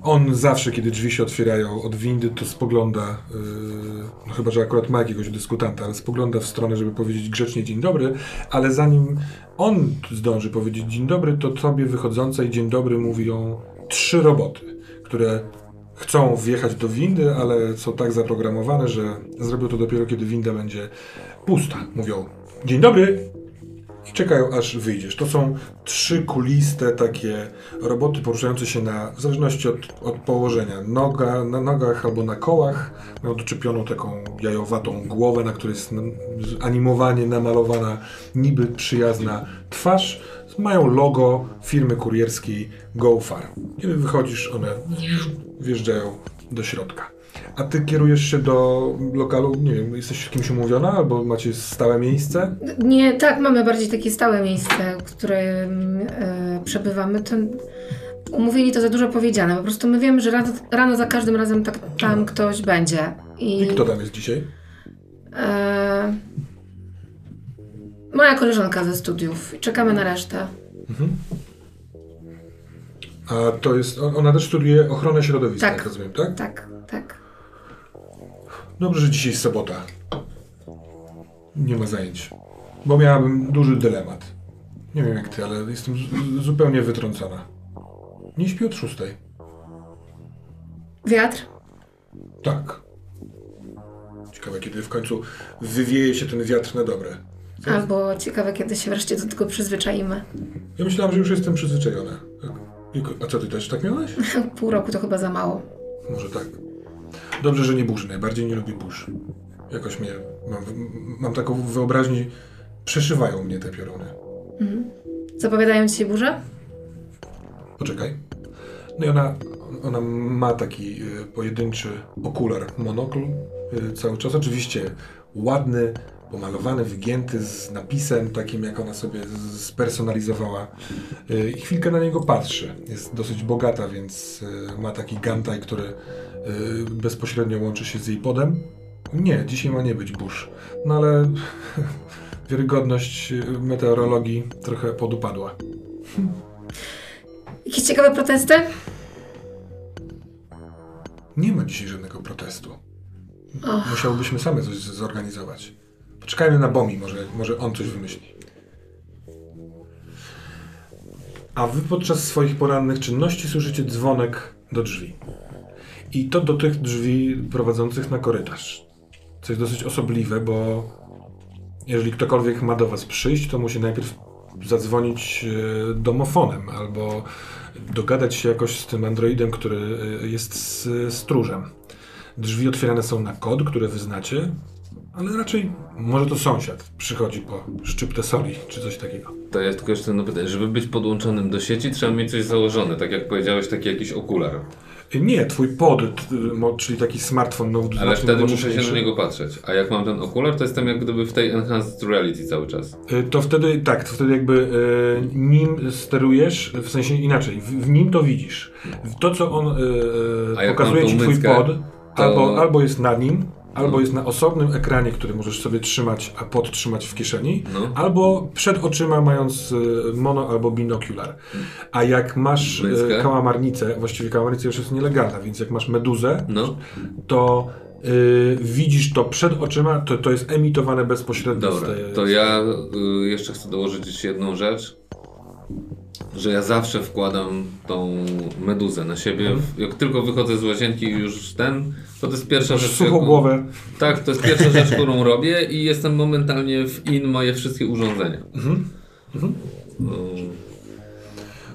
on zawsze, kiedy drzwi się otwierają od windy, to spogląda, yy, no chyba, że akurat ma jakiegoś dyskutanta, ale spogląda w stronę, żeby powiedzieć grzecznie dzień dobry, ale zanim on zdąży powiedzieć dzień dobry, to tobie wychodzącej dzień dobry mówią trzy roboty, które chcą wjechać do windy, ale są tak zaprogramowane, że zrobią to dopiero, kiedy winda będzie pusta. Mówią dzień dobry, i czekają aż wyjdziesz. To są trzy kuliste takie roboty poruszające się na, w zależności od, od położenia, noga, na nogach albo na kołach. Mają doczepioną taką jajowatą głowę, na której jest animowanie namalowana niby przyjazna twarz. Mają logo firmy kurierskiej GoFar. Kiedy wychodzisz, one wjeżdżają do środka. A ty kierujesz się do lokalu, nie wiem, jesteś z kimś umówiona, albo macie stałe miejsce? Nie, tak, mamy bardziej takie stałe miejsce, w którym e, przebywamy. Umówieni to za dużo powiedziane. Po prostu my wiemy, że rano, rano za każdym razem tak, tam ktoś będzie. I, I kto tam jest dzisiaj? E, moja koleżanka ze studiów. Czekamy na resztę. A to jest, on- ona też studiuje ochronę środowiska, Tak. jak rozumiem, tak? Tak, tak. Dobrze, że dzisiaj jest sobota. Nie ma zajęć. Bo miałabym duży dylemat. Nie wiem jak ty, ale jestem zupełnie wytrącona. Nie śpię od szóstej. Wiatr? Tak. Ciekawe, kiedy w końcu wywieje się ten wiatr na dobre. Albo ciekawe, kiedy się wreszcie do tego przyzwyczaimy. Ja myślałam, że już jestem przyzwyczajona. A co, ty też tak miałeś? Pół roku to chyba za mało. Może tak. Dobrze, że nie burzy. Najbardziej nie lubię burz. Jakoś mnie... Mam, mam taką wyobraźnię... Przeszywają mnie te pioruny. Zapowiadają ci się burze? Poczekaj. No i ona, ona ma taki y, pojedynczy okular, monokl y, cały czas. Oczywiście ładny, pomalowany, wygięty, z napisem takim, jak ona sobie spersonalizowała. Y, I chwilkę na niego patrzy. Jest dosyć bogata, więc y, ma taki gantaj, który y, bezpośrednio łączy się z jej podem. Nie, dzisiaj ma nie być burz. No ale wiarygodność meteorologii trochę podupadła. Jakieś ciekawe protesty? Nie ma dzisiaj żadnego protestu. Och. Musiałbyśmy same coś zorganizować. Poczekajmy na Bomi, może, może on coś wymyśli. A wy podczas swoich porannych czynności słyszycie dzwonek do drzwi. I to do tych drzwi prowadzących na korytarz. Co jest dosyć osobliwe, bo jeżeli ktokolwiek ma do was przyjść, to musi najpierw zadzwonić e, domofonem albo dogadać się jakoś z tym androidem, który e, jest stróżem. Drzwi otwierane są na kod, który wyznacie, ale raczej może to sąsiad przychodzi po szczyptę soli czy coś takiego. To ja tylko jeszcze jedno pytanie. Żeby być podłączonym do sieci, trzeba mieć coś założone. Tak jak powiedziałeś, taki jakiś okular. Nie, twój pod, mo- czyli taki smartfon, no, Ale znacznie wtedy muszę się na niego patrzeć. A jak mam ten okular, to jestem jak gdyby w tej enhanced reality cały czas. Y, To wtedy, tak, to wtedy jakby y, nim sterujesz, w sensie inaczej, w, w nim to widzisz. To, co on y, jak pokazuje ci twój myckę, pod, to- albo, albo jest na nim, albo jest na osobnym ekranie, który możesz sobie trzymać, a pod trzymać w kieszeni, No. albo przed oczyma mając y, mono albo binokular. A jak masz Myckę? y, kałamarnicę, właściwie kałamarnica już jest nielegalna, więc jak masz meduzę, No, to y, widzisz to przed oczyma, to, to jest emitowane bezpośrednio dobra. z tej... To ja y, jeszcze chcę dołożyć jedną rzecz. Że ja zawsze wkładam tą meduzę na siebie. Jak tylko wychodzę z łazienki i już ten, to to jest pierwsza rzecz. Suchą jaką- głowę. Tak, to jest pierwsza rzecz, którą robię i jestem momentalnie w in moje wszystkie urządzenia. No,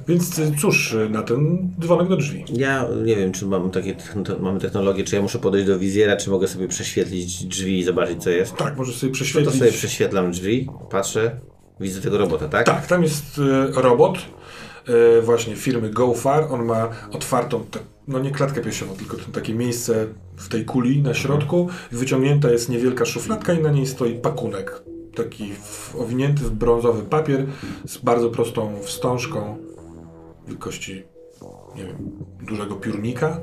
Więc y, cóż, y, na ten dzwonek do drzwi. Ja nie wiem, czy mam takie, mamy technologię, czy ja muszę podejść do wizjera, czy mogę sobie prześwietlić drzwi i zobaczyć, co jest. Tak, możesz sobie No to prześwietlić. sobie prześwietlam drzwi, patrzę, widzę tego robota, tak? Tak, tam jest y, robot y, właśnie firmy GoFar. On ma otwartą, no nie klatkę piersiową, tylko takie miejsce w tej kuli na środku. Wyciągnięta jest niewielka szufladka i na niej stoi pakunek. Taki w, owinięty w brązowy papier z bardzo prostą wstążką wielkości, nie wiem, dużego piórnika.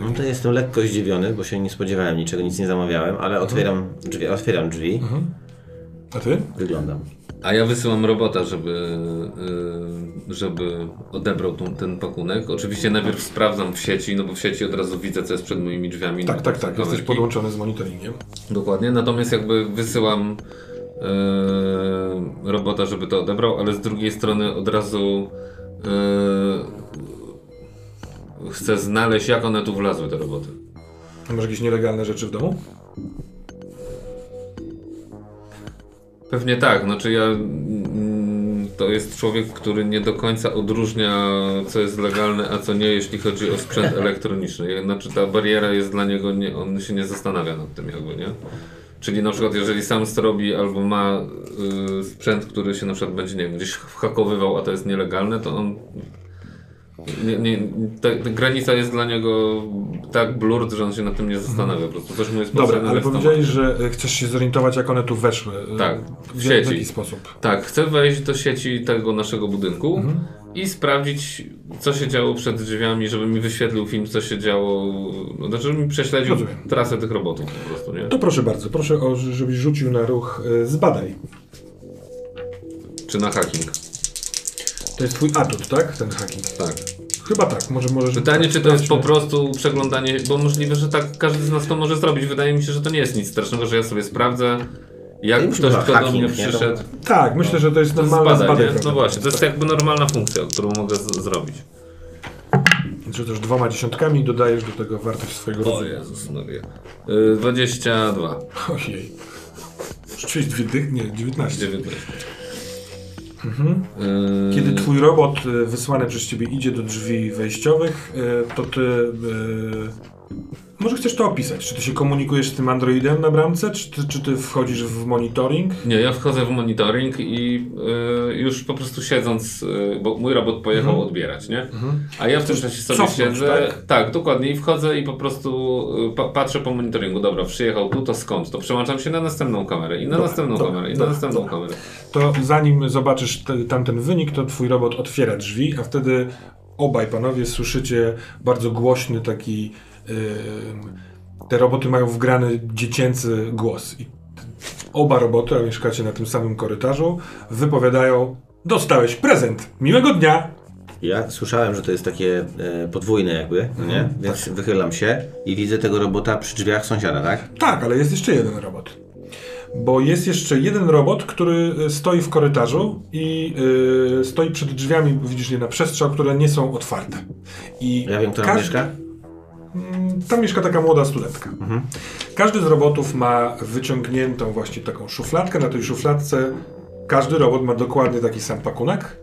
No to jestem lekko zdziwiony, bo się nie spodziewałem niczego, nic nie zamawiałem, ale otwieram drzwi, otwieram drzwi, A ty? wyglądam. A ja wysyłam robota, żeby, y, żeby odebrał tą, ten pakunek. Oczywiście najpierw sprawdzam w sieci, no bo w sieci od razu widzę, co jest przed moimi drzwiami. Tak, no, tak, są tak. Jesteś podłączony z monitoringiem. Dokładnie, natomiast jakby wysyłam e, robota, żeby to odebrał, ale z drugiej strony od razu e, chcę znaleźć, jak one tu wlazły, te roboty. A Masz jakieś nielegalne rzeczy w domu? Pewnie tak, znaczy ja mm, to jest człowiek, który nie do końca odróżnia, co jest legalne, a co nie, jeśli chodzi o sprzęt elektroniczny. Znaczy ta bariera jest dla niego, nie, on się nie zastanawia nad tym jakby, nie? Czyli na przykład jeżeli sam to robi albo ma y, sprzęt, który się na przykład będzie, nie wiem, gdzieś whakowywał, a to jest nielegalne, to on nie, nie, ta, ta granica jest dla niego tak blurred, że on się nad tym nie zastanawia. Po prostu coś mu jest Dobra, ale powiedziałeś, że e, chcesz się zorientować, jak one tu weszły. E, Tak, w w, sieci. w jaki sposób? Tak, chcę wejść do sieci tego naszego budynku Mhm. i sprawdzić, co się działo przed drzwiami, żeby mi wyświetlił film, co się działo. No, znaczy, żeby mi prześledził Rozumiem. trasę tych robotów po prostu, nie? To proszę bardzo, proszę, o, żebyś rzucił na ruch e, zbadaj. Czy na hacking. To jest twój atut, tak? Ten hacking. Tak. Chyba tak, może możesz... Pytanie, czy to jest po prostu przeglądanie, bo możliwe, że tak każdy z nas to może zrobić. Wydaje mi się, że to nie jest nic strasznego, że ja sobie sprawdzę, jak ktoś, kto do hacking, mnie nie? To- przyszedł. Tak, myślę, że to jest To jest normalna zbadaj, zbadaj. nie? No właśnie, to jest jakby normalna funkcja, którą mogę z- zrobić. Rzucasz dwoma dziesiątkami dodajesz do tego wartość swojego O rodzaju. Jezus Maria. Y, 22. Ojej. Rzuciłeś dwie dych? Nie, 19. 19. Mhm. Y, Kiedy twój robot e, wysłany przez ciebie idzie do drzwi wejściowych, e, to ty... Może chcesz to opisać? Czy ty się komunikujesz z tym androidem na bramce, czy ty, czy ty wchodzisz w monitoring? Nie, ja wchodzę w monitoring i y, już po prostu siedząc, y, bo mój robot pojechał Mhm. odbierać, nie? A ja w tym czasie sobie Cofnąć, siedzę. tak? Tak? dokładnie. I wchodzę i po prostu y, pa, patrzę po monitoringu. Dobra, przyjechał tu, to skąd? To przełączam się na następną kamerę i na Dobra, następną dobra, kamerę i na dobra, następną dobra. kamerę. To zanim zobaczysz te, tamten wynik, to twój robot otwiera drzwi, a wtedy obaj panowie słyszycie bardzo głośny taki... te roboty mają wgrany dziecięcy głos. I oba roboty, a mieszkacie na tym samym korytarzu, wypowiadają Dostałeś prezent! Miłego dnia! Ja słyszałem, że to jest takie e, podwójne jakby, no nie? Więc wychylam się i widzę tego robota przy drzwiach sąsiada, tak? Tak, ale jest jeszcze jeden robot. Bo jest jeszcze jeden robot, który y, stoi w korytarzu i y, stoi przed drzwiami, widzisz je na przestrzał, które nie są otwarte. I Ja wiem, kto tam każdy- mieszka? Mm, Tam mieszka taka młoda studentka. Każdy z robotów ma wyciągniętą właśnie taką szufladkę. Na tej szufladce każdy robot ma dokładnie taki sam pakunek,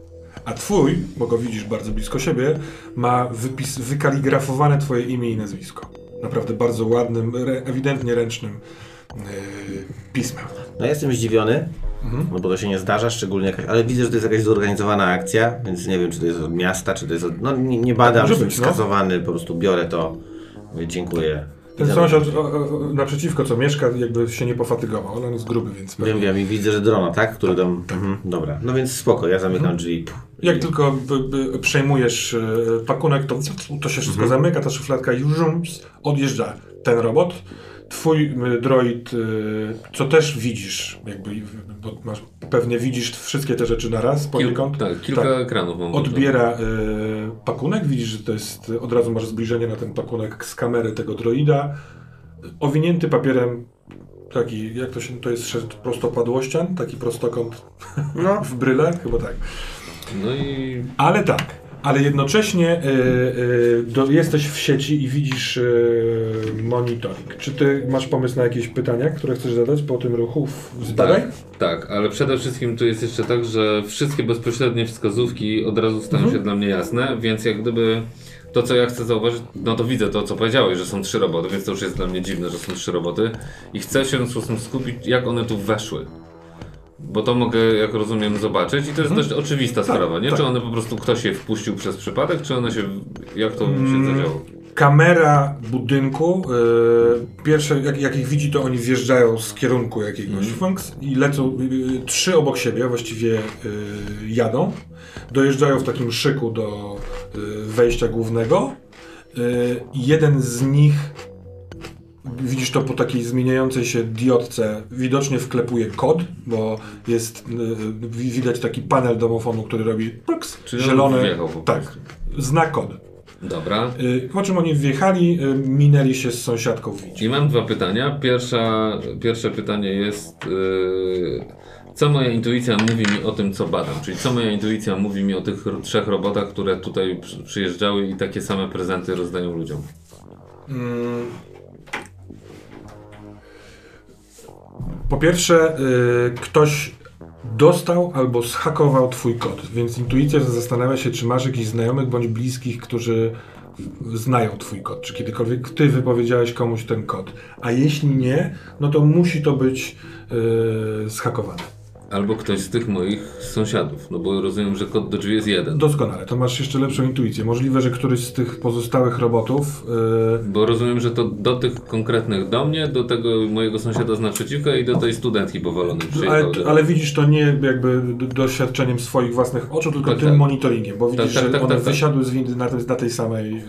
a twój, bo go widzisz bardzo blisko siebie, ma wypis, wykaligrafowane twoje imię i nazwisko. Naprawdę bardzo ładnym, re, ewidentnie ręcznym yy, pismem. No ja jestem zdziwiony, Mhm. no bo to się nie zdarza, szczególnie jakaś, ale widzę, że to jest jakaś zorganizowana akcja, więc nie wiem, czy to jest od miasta, czy to jest od, no nie, nie badam, Może jestem no. skazowany, po prostu biorę to, dziękuję. Ten sąsiad naprzeciwko, co mieszka, jakby się nie pofatygował. ale On jest gruby, więc Wiem, wiem i widzę, że drona, tak? Który tam, mhm, dobra, no więc spoko, ja zamykam drzwi. Puh, Jak tylko by, by przejmujesz e, pakunek, to, to się wszystko zamyka, ta szufladka żum, odjeżdża ten robot. Twój y, droid, y, co też widzisz, jakby, bo masz, pewnie widzisz wszystkie te rzeczy naraz Kil, poniekąd. tak, kilka Tak. ekranów mam. Odbiera y, pakunek, widzisz, że to jest, od razu masz zbliżenie na ten pakunek z kamery tego droida. Owinięty papierem, taki, jak to się, to jest prostopadłościan, taki prostokąt No, w bryle, chyba tak. No i Ale tak, ale jednocześnie y, y, do, jesteś w sieci i widzisz y, monitoring. Czy ty masz pomysł na jakieś pytania, które chcesz zadać po tym ruchu w tak, tak, ale przede wszystkim tu jest jeszcze tak, że wszystkie bezpośrednie wskazówki od razu stają się dla mnie jasne, więc jak gdyby to, co ja chcę zauważyć, no to widzę to, co powiedziałeś, że są trzy roboty, więc to już jest dla mnie dziwne, że są trzy roboty i chcę się sposób skupić, jak one tu weszły. Bo to mogę, jak rozumiem, zobaczyć i to jest dość oczywista sprawa, nie? tak. Czy one po prostu ktoś je wpuścił przez przypadek, czy one się, jak to Mm. się zadziało? Kamera budynku, y, pierwsze jak, jak ich widzi, to oni wjeżdżają z kierunku jakiegoś funks i lecą y, trzy obok siebie, właściwie y, jadą. Dojeżdżają w takim szyku do y, wejścia głównego. Y, jeden z nich, widzisz to po takiej zmieniającej się diodce, widocznie wklepuje kod, bo jest, y, wi- widać taki panel domofonu, który robi Czyli wjechał po Tak, zna kod. Dobra. Y, Po czym oni wjechali, y, minęli się z sąsiadką w. I mam dwa pytania. Pierwsza, pierwsze pytanie jest, yy, co moja intuicja mówi mi o tym, co badam? Czyli co moja intuicja mówi mi o tych trzech robotach, które tutaj przy, przyjeżdżały i takie same prezenty rozdają ludziom? Mm. Po pierwsze, y, ktoś dostał albo zhakował twój kod, więc intuicja zastanawia się, czy masz jakichś znajomych bądź bliskich, którzy znają twój kod, czy kiedykolwiek ty wypowiedziałeś komuś ten kod. A jeśli nie, no to musi to być y, zhakowane. Albo ktoś z tych moich sąsiadów, no bo rozumiem, że kod do drzwi jest jeden. Doskonale, to masz jeszcze lepszą intuicję. Możliwe, że któryś z tych pozostałych robotów y, Bo rozumiem, że to do tych konkretnych do mnie, do tego mojego sąsiada z naprzeciwka i do tej studentki powalonej Ale, ale widzisz to nie jakby doświadczeniem swoich własnych oczu, tylko Tak, tym tak. monitoringiem, bo widzisz, tak, że tak, one tak, tak. wysiadły z windy na, tej- na tej samej y,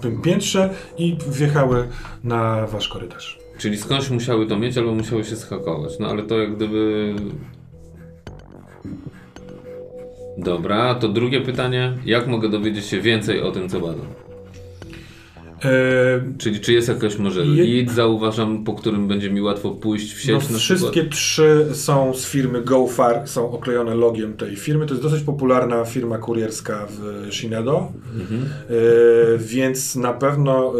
tym piętrze i wjechały na wasz korytarz. Czyli skądś musiały to mieć, albo musiały się schakować. No ale to jak gdyby. Dobra, to drugie pytanie. Jak mogę dowiedzieć się więcej o tym, co badam? E, Czyli czy jest jakoś może Je- lead, zauważam, po którym będzie mi łatwo pójść w sieć no, wszystkie przykład? trzy są z firmy GoFar, są oklejone logiem tej firmy. To jest dosyć popularna firma kurierska w Shinedo, Mhm. e, więc na pewno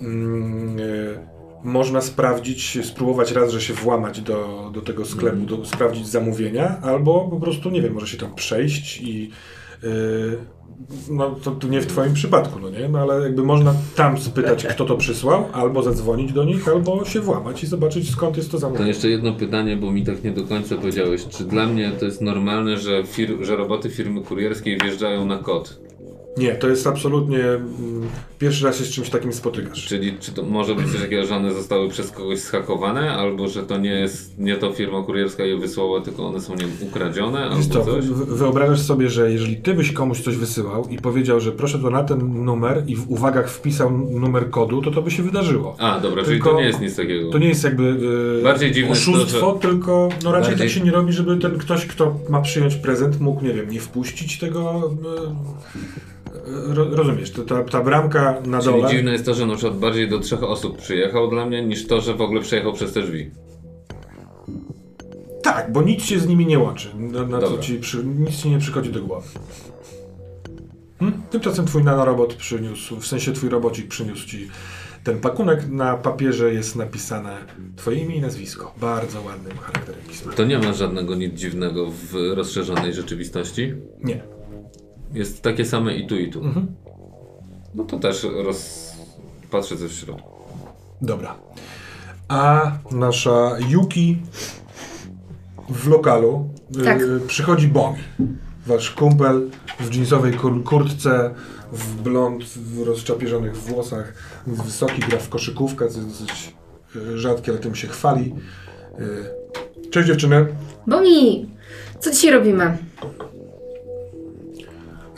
e, mm, e, można sprawdzić, spróbować raz, że się włamać do, do tego sklepu, do, sprawdzić zamówienia, albo po prostu, nie wiem, może się tam przejść i e, no to, to nie w twoim przypadku, no nie? No ale jakby można tam spytać, kto to przysłał, albo zadzwonić do nich, albo się włamać i zobaczyć skąd jest to To zamówienie. jeszcze jedno pytanie, bo mi tak nie do końca powiedziałeś. Czy dla mnie to jest normalne, że, fir- że roboty firmy kurierskiej wjeżdżają na kod? Nie, to jest absolutnie mm, pierwszy raz się z czymś takim spotykasz. Czyli czy to może być coś takiego, że one zostały przez kogoś zhakowane, albo że to nie jest, nie to firma kurierska je wysłała, tylko one są, nie wiem, ukradzione, Wiesz albo co, coś? wy- wyobrażasz sobie, że jeżeli ty byś komuś coś wysyłał i powiedział, że proszę to na ten numer i w uwagach wpisał numer kodu, to to by się wydarzyło. A, dobra, czyli Tylko to nie jest nic takiego. To nie jest jakby e, Bardziej dziwne jest to, oszustwo, tylko no raczej Bardziej- tak się nie robi, żeby ten ktoś, kto ma przyjąć prezent, mógł, nie wiem, nie wpuścić tego. Ro, rozumiesz, to, ta, ta bramka na Czyli dole. dziwne jest to, że na przykład bardziej do trzech osób przyjechał dla mnie, niż to, że w ogóle przejechał przez te drzwi. Tak, bo nic się z nimi nie łączy. Na, na co ci przy, nic ci nie przychodzi do głowy. Hmm? Tymczasem twój nanorobot przyniósł, w sensie twój robocik przyniósł ci ten pakunek. Na papierze jest napisane twoje imię i nazwisko. Bardzo ładnym charakterem pisma. To nie ma żadnego nic dziwnego w rozszerzonej rzeczywistości. Nie. Jest takie same i tu i tu. Mhm. No to też roz... patrzę coś w środku. Dobra. A nasza Yuki w lokalu Tak. y, przychodzi Bomi. Wasz kumpel w jeansowej kur kurtce, w blond, w rozczapierzonych włosach, wysoki, gra w koszykówkę, co jest dosyć y, rzadkie, ale tym się chwali. Y, Cześć dziewczyny. Bomi, co dzisiaj robimy?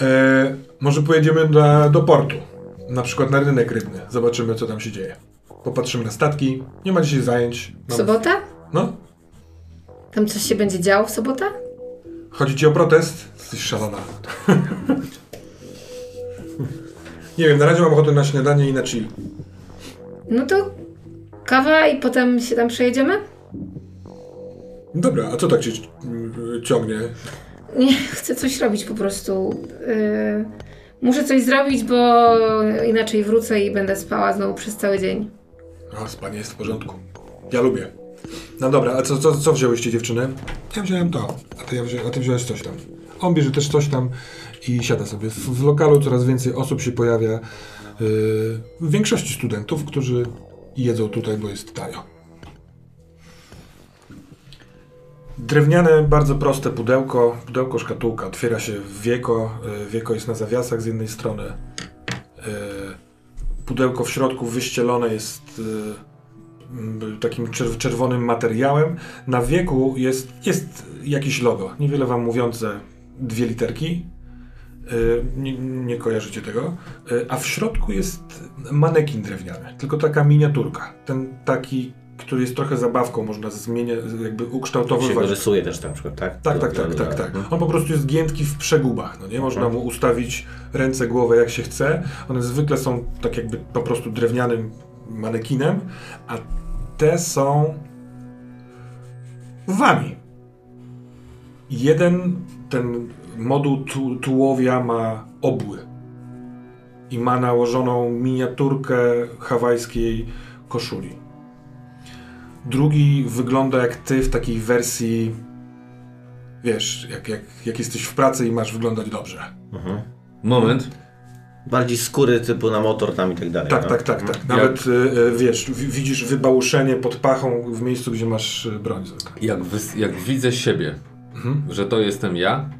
E, może pojedziemy na, do portu. Na przykład na rynek rybny. Zobaczymy, co tam się dzieje. Popatrzymy na statki. Nie ma dzisiaj zajęć. W sobotę? No, Tam coś się będzie działo w sobotę? Chodzi ci o protest? Jesteś szalona. Nie wiem, na razie mam ochotę na śniadanie i na chill. No to kawa i potem się tam przejedziemy? Dobra, a co tak cię mm, ciągnie? Nie, chcę coś robić po prostu. Yy, muszę coś zrobić, bo inaczej wrócę i będę spała znowu przez cały dzień. A, spanie jest w porządku. Ja lubię. No dobra, a co, co, co wzięłyście dziewczyny? Ja wziąłem to, a ty, ja wzią, a ty wziąłeś coś tam. On bierze też coś tam i siada sobie. W, w lokalu coraz więcej osób się pojawia. Yy, w większości studentów, którzy jedzą tutaj, bo jest tajo. Drewniane, bardzo proste pudełko, pudełko szkatułka. Otwiera się wieko. Yy, wieko jest na zawiasach z jednej strony. Yy, pudełko w środku wyścielone jest m, takim czer- czerwonym materiałem. Na wieku jest, jest logo, niewiele wam mówiące, dwie literki. Nie, nie kojarzycie tego. A w środku jest manekin drewniany, tylko taka miniaturka. Ten taki, który jest trochę zabawką, można zmieniać, jakby się ukształtowywać. rysuje też na przykład, tak? Tak, tak, tak, tak, tak. On po prostu jest giętki w przegubach, no nie? Można mu ustawić ręce, głowę jak się chce. One zwykle są tak jakby po prostu drewnianym manekinem, a te są wami. Jeden, ten moduł tu, tułowia ma obły i ma nałożoną miniaturkę hawajskiej koszuli. Drugi wygląda jak ty w takiej wersji wiesz, jak, jak, jak jesteś w pracy i masz wyglądać dobrze. Moment. Bardziej skóry typu na motor tam i tak dalej. Tak, no. tak, tak, tak. Nawet y, y, wiesz, w, widzisz wybałuszenie pod pachą w miejscu, gdzie masz y, broń. Jak, wys- jak widzę siebie, Mhm. że to jestem ja,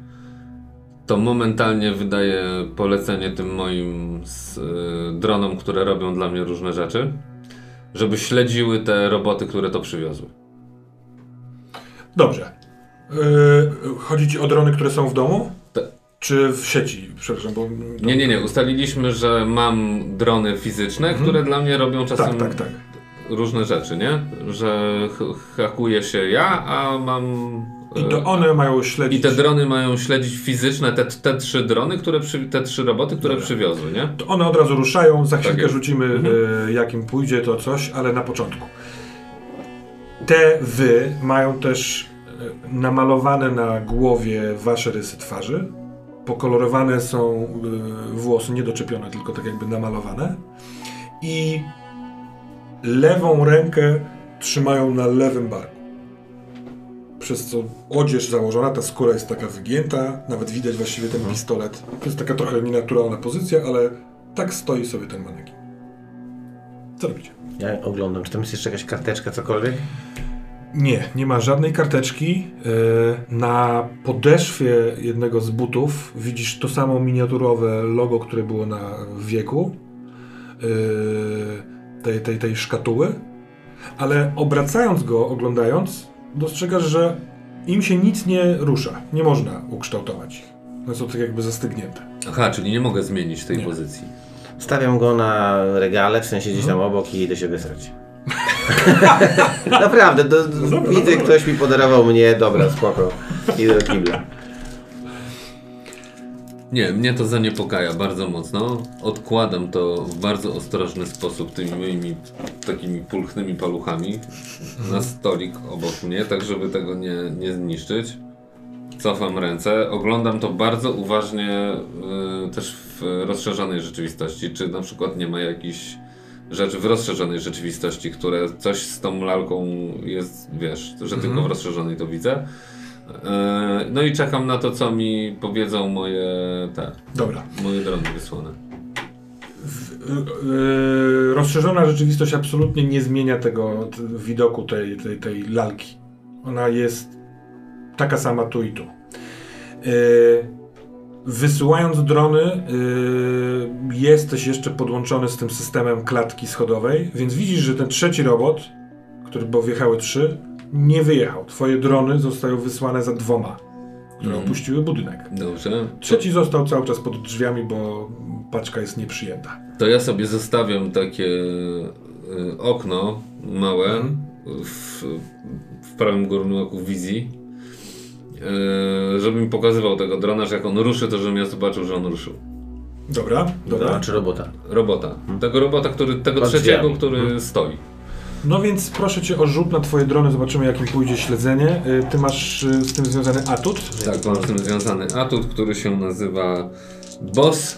to momentalnie wydaję polecenie tym moim y, dronom, które robią dla mnie różne rzeczy, żeby śledziły te roboty, które to przywiozły. Dobrze. Y, chodzi ci o drony, które są w domu? Tak. Czy w sieci? Przepraszam, bo... Nie, nie, nie. Ustaliliśmy, że mam drony fizyczne, które dla mnie robią czasem Mhm. Tak, tak, tak. różne rzeczy, nie? Że hakuje się ja, a mam. I e, to one mają śledzić... I te drony mają śledzić fizyczne, te, te trzy drony, które przy, te trzy roboty, które Dobra. przywiozły, nie? To one od razu ruszają, za chwilkę jest. rzucimy Mhm. y, jakim pójdzie to coś, ale na początku. Te wy mają też y, namalowane na głowie wasze rysy twarzy. Pokolorowane są y, włosy, niedoczepione, tylko tak jakby namalowane. I lewą rękę trzymają na lewym barku. Przez co odzież założona, ta skóra jest taka wygięta, nawet widać właściwie ten pistolet. To jest taka trochę nienaturalna pozycja, ale tak stoi sobie ten manekin. Co robicie? Ja oglądam, czy tam jest jeszcze jakaś karteczka, cokolwiek? Nie, nie ma żadnej karteczki. Yy, Na podeszwie jednego z butów widzisz to samo miniaturowe logo, które było na wieku yy, tej, tej, tej szkatuły, ale obracając go, oglądając, dostrzegasz, że im się nic nie rusza. Nie można ukształtować ich. One są tak jakby zastygnięte. Aha, czyli nie mogę zmienić tej Nie. pozycji. Stawiam go na regale, w sensie gdzieś tam Mhm. obok i idę się wysrać. Naprawdę, do, No dobra, widzę, dobra. ktoś mi podarował mnie, dobra, spoko. Idę do kibla. Nie, mnie to zaniepokaja bardzo mocno. Odkładam to w bardzo ostrożny sposób tymi moimi takimi pulchnymi paluchami na stolik obok mnie, tak żeby tego nie, nie zniszczyć. Cofam ręce, oglądam to bardzo uważnie y, też w rozszerzonej rzeczywistości. Czy na przykład nie ma jakichś rzeczy w rozszerzonej rzeczywistości, które coś z tą lalką jest, wiesz, że tylko w rozszerzonej to widzę. E, No i czekam na to, co mi powiedzą moje te, Dobra. moje drony wysłane. Yy, rozszerzona rzeczywistość absolutnie nie zmienia tego t- widoku tej, tej, tej lalki. Ona jest taka sama tu i tu. Yy, wysyłając drony, yy, jesteś jeszcze podłączony z tym systemem klatki schodowej, więc widzisz, że ten trzeci robot, który, bo wjechały trzy, nie wyjechał. Twoje drony zostają wysłane za dwoma, które Mhm. opuściły budynek. Dobrze. Trzeci został cały czas pod drzwiami, bo paczka jest nieprzyjęta. To ja sobie zostawiam takie y, okno małe Mhm. w, w prawym górnym oku wizji, y, żeby mi pokazywał tego drona, że jak on ruszy, to żebym ja zobaczył, że on ruszył. Dobra, dobra. Dobra, czy robota? Robota. Tego robota, który, tego Pod trzeciego, drzwiami. który stoi. No więc proszę cię o rzut na twoje drony, zobaczymy jakim pójdzie śledzenie. Y, Ty masz y, z tym związany atut. Tak, mam z tym związany atut, który się nazywa BOSS,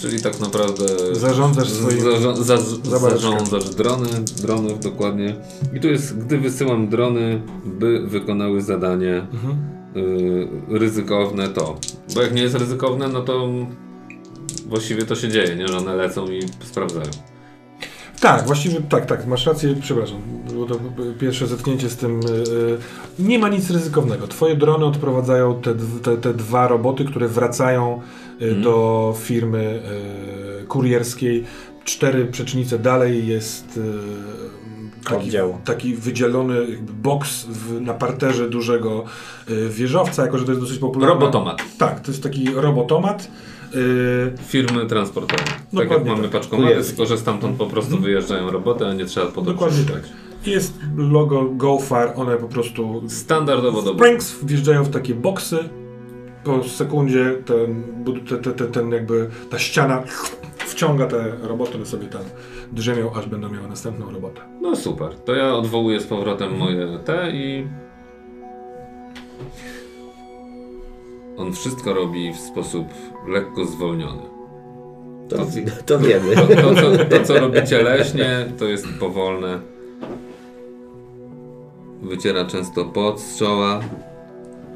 czyli tak naprawdę Zarządzasz swoim- zarza, za, Zabaweczka. zarządzasz drony, dronów dokładnie. I tu jest, gdy wysyłam drony, by wykonały zadanie Mhm. y, ryzykowne to. Bo jak nie jest ryzykowne, no to właściwie to się dzieje, nie? Że one lecą i sprawdzają. Tak, właściwie tak, tak, masz rację, przepraszam. Było to pierwsze zetknięcie z tym. y, y, nie ma nic ryzykownego. Twoje drony odprowadzają te, te, te dwa roboty, które wracają y, Mhm. do firmy kurierskiej. Cztery przecznice dalej jest taki, taki wydzielony boks w, na parterze dużego wieżowca, jako że to jest dosyć popularne. Robotomat. Tak, to jest taki robotomat. Y, Firmy transportowe. Tak jak Dokładnie mamy tak. paczkomaty, tylko że stamtąd po prostu wyjeżdżają roboty, a nie trzeba podróżować. Dokładnie tak. Jest logo GoFar, one po prostu Standardowo do Springs wjeżdżają w takie boksy. Po sekundzie ten, bud- te, te, te, ten jakby ta ściana wciąga te roboty, one sobie tam drzemią, aż będą miały następną robotę. No super. To ja odwołuję z powrotem moje te i. On wszystko robi w sposób lekko zwolniony. To, to wiemy. To, to, co, to co robicie leśnie, to jest powolne. Wyciera często pot z czoła,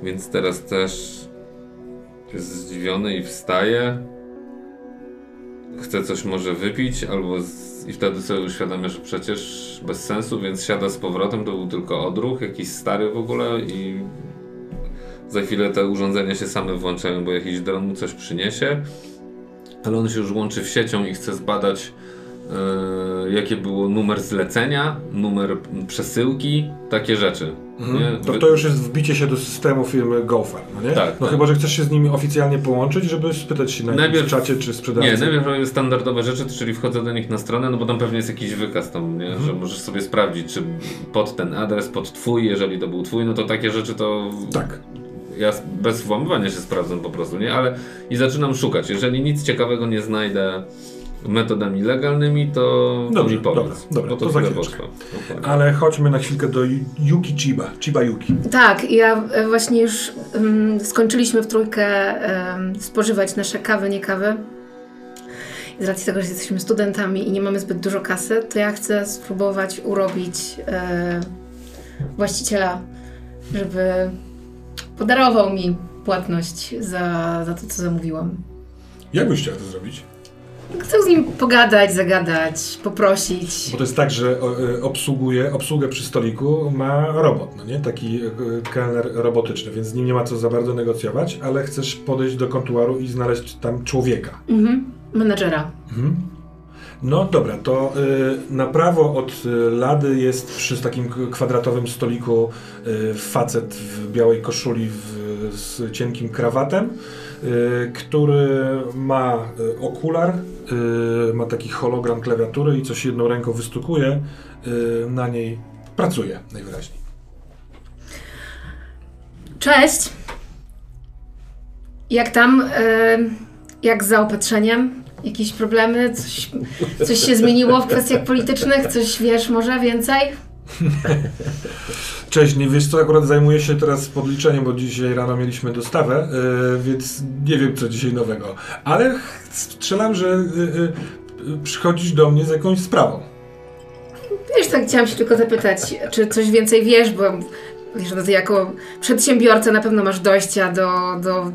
więc teraz też jest zdziwiony i wstaje. Chce coś może wypić, albo z... i wtedy sobie uświadamia, że przecież bez sensu, więc siada z powrotem. To był tylko odruch, jakiś stary w ogóle i za chwilę te urządzenia się same włączają, bo jakiś dron mu coś przyniesie ale on się już łączy w siecią i chce zbadać, e, jakie było numer zlecenia, numer przesyłki, takie rzeczy. Nie? To, to już jest wbicie się do systemu firmy GoFar, no nie? Tak, No tak. chyba, że chcesz się z nimi oficjalnie połączyć, żeby spytać się na Najpierw- czacie czy sprzedawcy. Nie, najpierw robię standardowe rzeczy, czyli wchodzę do nich na stronę, no bo tam pewnie jest jakiś wykaz tam, nie? Mhm. że możesz sobie sprawdzić, czy pod ten adres, pod twój, jeżeli to był twój, no to takie rzeczy to Tak. Ja bez włamywania się sprawdzam po prostu, nie? Ale i zaczynam szukać. Jeżeli nic ciekawego nie znajdę metodami legalnymi, to, to Dobrze, mi powiedz. dobra, dobra, bo to, to. Ale chodźmy na chwilkę do Yuki Chiba. Chiba Yuki. Tak, ja e, właśnie już mm, skończyliśmy w trójkę em, spożywać nasze kawy, nie kawy. Z racji tego, że jesteśmy studentami i nie mamy zbyt dużo kasy, to ja chcę spróbować urobić e, właściciela, żeby podarował mi płatność za, za to, co zamówiłam. Jak byś chciał to zrobić? Chcę z nim pogadać, zagadać, poprosić. Bo to jest tak, że e, obsługuje, obsługę przy stoliku ma robot, no nie? Taki e, kelner robotyczny, więc z nim nie ma co za bardzo negocjować, ale chcesz podejść do kontuaru i znaleźć tam człowieka. Mhm. Menedżera. Mhm. No dobra, to y, na prawo od y, lady jest przy takim kwadratowym stoliku y, facet w białej koszuli w, z cienkim krawatem, y, który ma y, okular, ma taki hologram klawiatury i coś jedną ręką wystukuje, na niej pracuje najwyraźniej. Cześć! Jak tam? jak z zaopatrzeniem? Jakieś problemy? Coś, coś się zmieniło w kwestiach politycznych? Coś wiesz może więcej? Cześć, nie wiesz co, akurat zajmuję się teraz podliczeniem, bo dzisiaj rano mieliśmy dostawę, y, więc nie wiem co dzisiaj nowego. Ale strzelam, że y, y, y, przychodzisz do mnie z jakąś sprawą. Wiesz, tak chciałam się tylko zapytać, czy coś więcej wiesz, bo wiesz, no ty jako przedsiębiorca na pewno masz dojścia do, do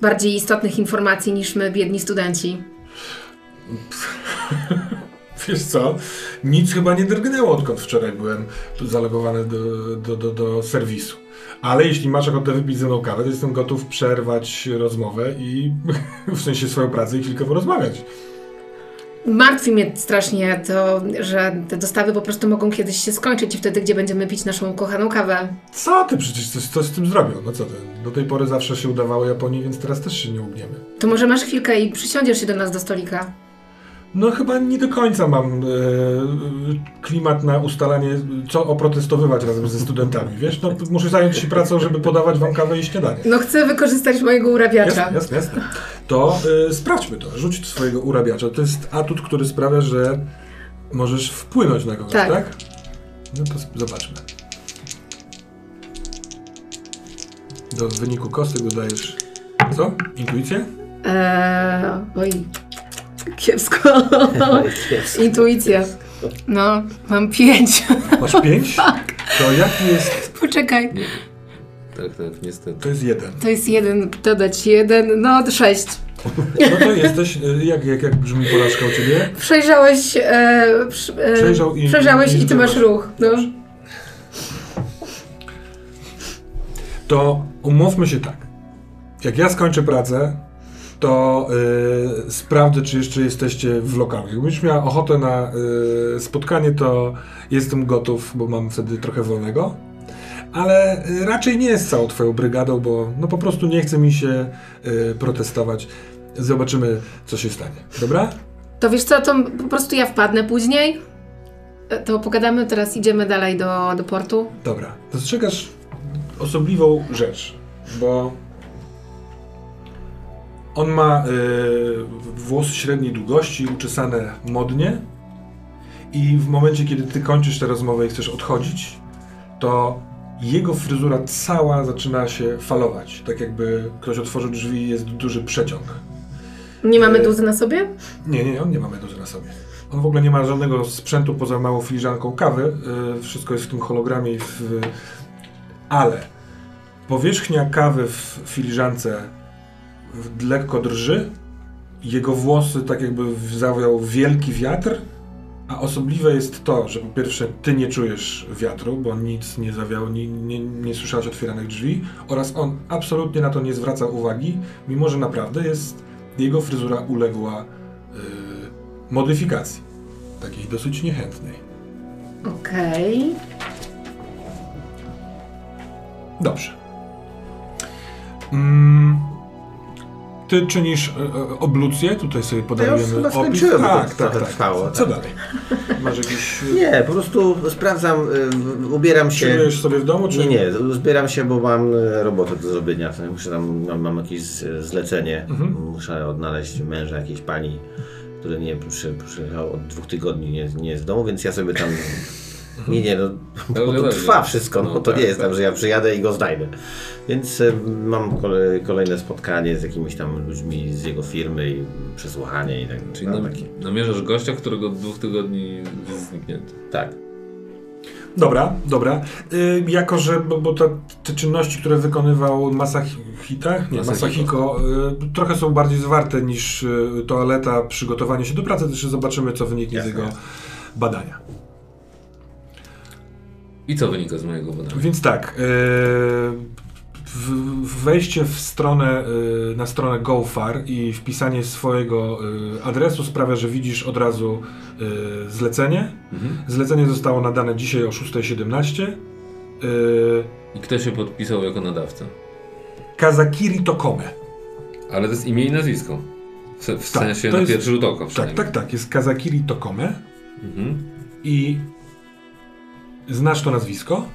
bardziej istotnych informacji niż my, biedni studenci. Wiesz co, nic chyba nie drgnęło odkąd wczoraj byłem zalogowany do, do, do, do serwisu. Ale jeśli masz ochotę wypić ze mną kawę, to jestem gotów przerwać rozmowę i w sensie swoją pracę i chwilkę porozmawiać. Martwi mnie strasznie to, że te dostawy po prostu mogą kiedyś się skończyć i wtedy, gdzie będziemy pić naszą kochaną kawę. Co ty przecież coś, coś z tym zrobią? No co ty? Do tej pory zawsze się udawało Japonii, więc teraz też się nie ugniemy. To może masz chwilkę i przysiądziesz się do nas do stolika. No chyba nie do końca mam e, klimat na ustalanie, co oprotestowywać razem ze studentami, wiesz? No muszę zająć się pracą, żeby podawać wam kawę i śniadanie. No chcę wykorzystać mojego urabiacza. Jasne, jasne, jasne. To e, sprawdźmy to. Rzuć swojego urabiacza. To jest atut, który sprawia, że możesz wpłynąć na kogoś, Tak. tak? No to zobaczmy. Do wyniku kostek dodajesz co? Intuicję? Eee, oj, kiepsko. Intuicja. No, mam pięć. Masz pięć? To jaki jest... Poczekaj. Tak, tak, niestety. To jest jeden. To jest jeden, dodać jeden, no sześć. No to jesteś... y, Jak, jak, jak brzmi porażka u ciebie? Przejrzałeś, e, e, Przejrzał i- przejrzałeś i i, ty masz ruch. No. To umówmy się tak. Jak ja skończę pracę, to y, sprawdzę, czy jeszcze jesteście w lokalu. Jakbyś miała ochotę na y, spotkanie, to jestem gotów, bo mam wtedy trochę wolnego. Ale y, raczej nie jest całą twoją brygadą, bo no po prostu nie chce mi się protestować. Zobaczymy, co się stanie. Dobra? To wiesz co, to po prostu ja wpadnę później. E, To pogadamy, teraz idziemy dalej do, do portu. Dobra, dostrzegasz osobliwą rzecz, bo on ma y, włosy średniej długości, uczesane modnie i w momencie, kiedy ty kończysz tę rozmowę i chcesz odchodzić, to jego fryzura cała zaczyna się falować, tak jakby ktoś otworzył drzwi i jest duży przeciąg. Nie mamy E, duzy na sobie? Nie, nie, on nie ma meduzy na sobie. On w ogóle nie ma żadnego sprzętu poza małą filiżanką kawy. Yy, wszystko jest w tym hologramie. i W, ale powierzchnia kawy w filiżance lekko drży. Jego włosy tak jakby zawiał wielki wiatr. A osobliwe jest to, że po pierwsze ty nie czujesz wiatru, bo nic nie zawiało, nie, nie, nie słyszałeś otwieranych drzwi oraz on absolutnie na to nie zwraca uwagi, mimo że naprawdę jest jego fryzura uległa y, modyfikacji. Takiej dosyć niechętnej. Okej. Dobrze. Mm, ty czynisz y, y, oblucję, tutaj sobie Ja podajemy już chyba opis. skończyłem, bo to Tak, tak, tak. trwało, Co tak. dalej? Masz jakiś... y, Nie, po prostu sprawdzam, y, ubieram się. Czujesz sobie w domu, czy... Nie, nie, zbieram się, bo mam e, robotę do zrobienia. Muszę tam, mam, mam jakieś zlecenie. Mhm. Muszę odnaleźć męża jakiejś pani, który nie przy, przyjechał od dwóch tygodni, nie, nie jest w domu, więc ja sobie tam. Nie, nie, no, bo to trwa wszystko, no, No to tak, nie jest tak. tam, że ja przyjadę i go znajdę. Więc e, mam kole, kolejne spotkanie z jakimiś tam ludźmi z jego firmy i przesłuchanie i tak Czyli no, nam, namierzasz gościa, którego od dwóch tygodni jest zniknięty. Tak. Dobra, dobra. Y, jako, że bo, bo te, te czynności, które wykonywał Masahita, nie, Masahiko. Y, trochę są bardziej zwarte niż y, toaleta, przygotowanie się do pracy, też zobaczymy, co wyniknie z Jasne, jego jasne. badania. I co wynika z mojego badania? Więc tak, w- wejście w stronę, y, na stronę GoFar i wpisanie swojego y, adresu sprawia, że widzisz od razu zlecenie. Mhm. Zlecenie zostało nadane dzisiaj o 6.17. Y, I kto się podpisał jako nadawca? Kazakiri Tokome. Ale to jest imię i nazwisko. W, Tak, sensie to na jest- pierwszy rzut oka Tak, tak, tak. Jest Kazakiri Tokome Mhm. i znasz to nazwisko?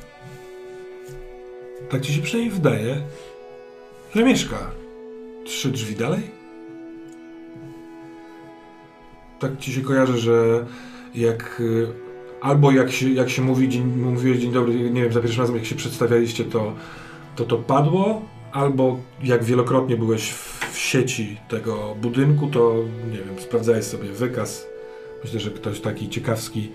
Tak ci się przynajmniej wydaje, że mieszka trzy drzwi dalej? Tak ci się kojarzy, że jak y, albo jak się, jak się mówi, dzień, mówiłeś dzień dobry, nie wiem, za pierwszym razem jak się przedstawialiście, to to, to padło, albo jak wielokrotnie byłeś w, w sieci tego budynku, to nie wiem, sprawdzałeś sobie wykaz. Myślę, że ktoś taki ciekawski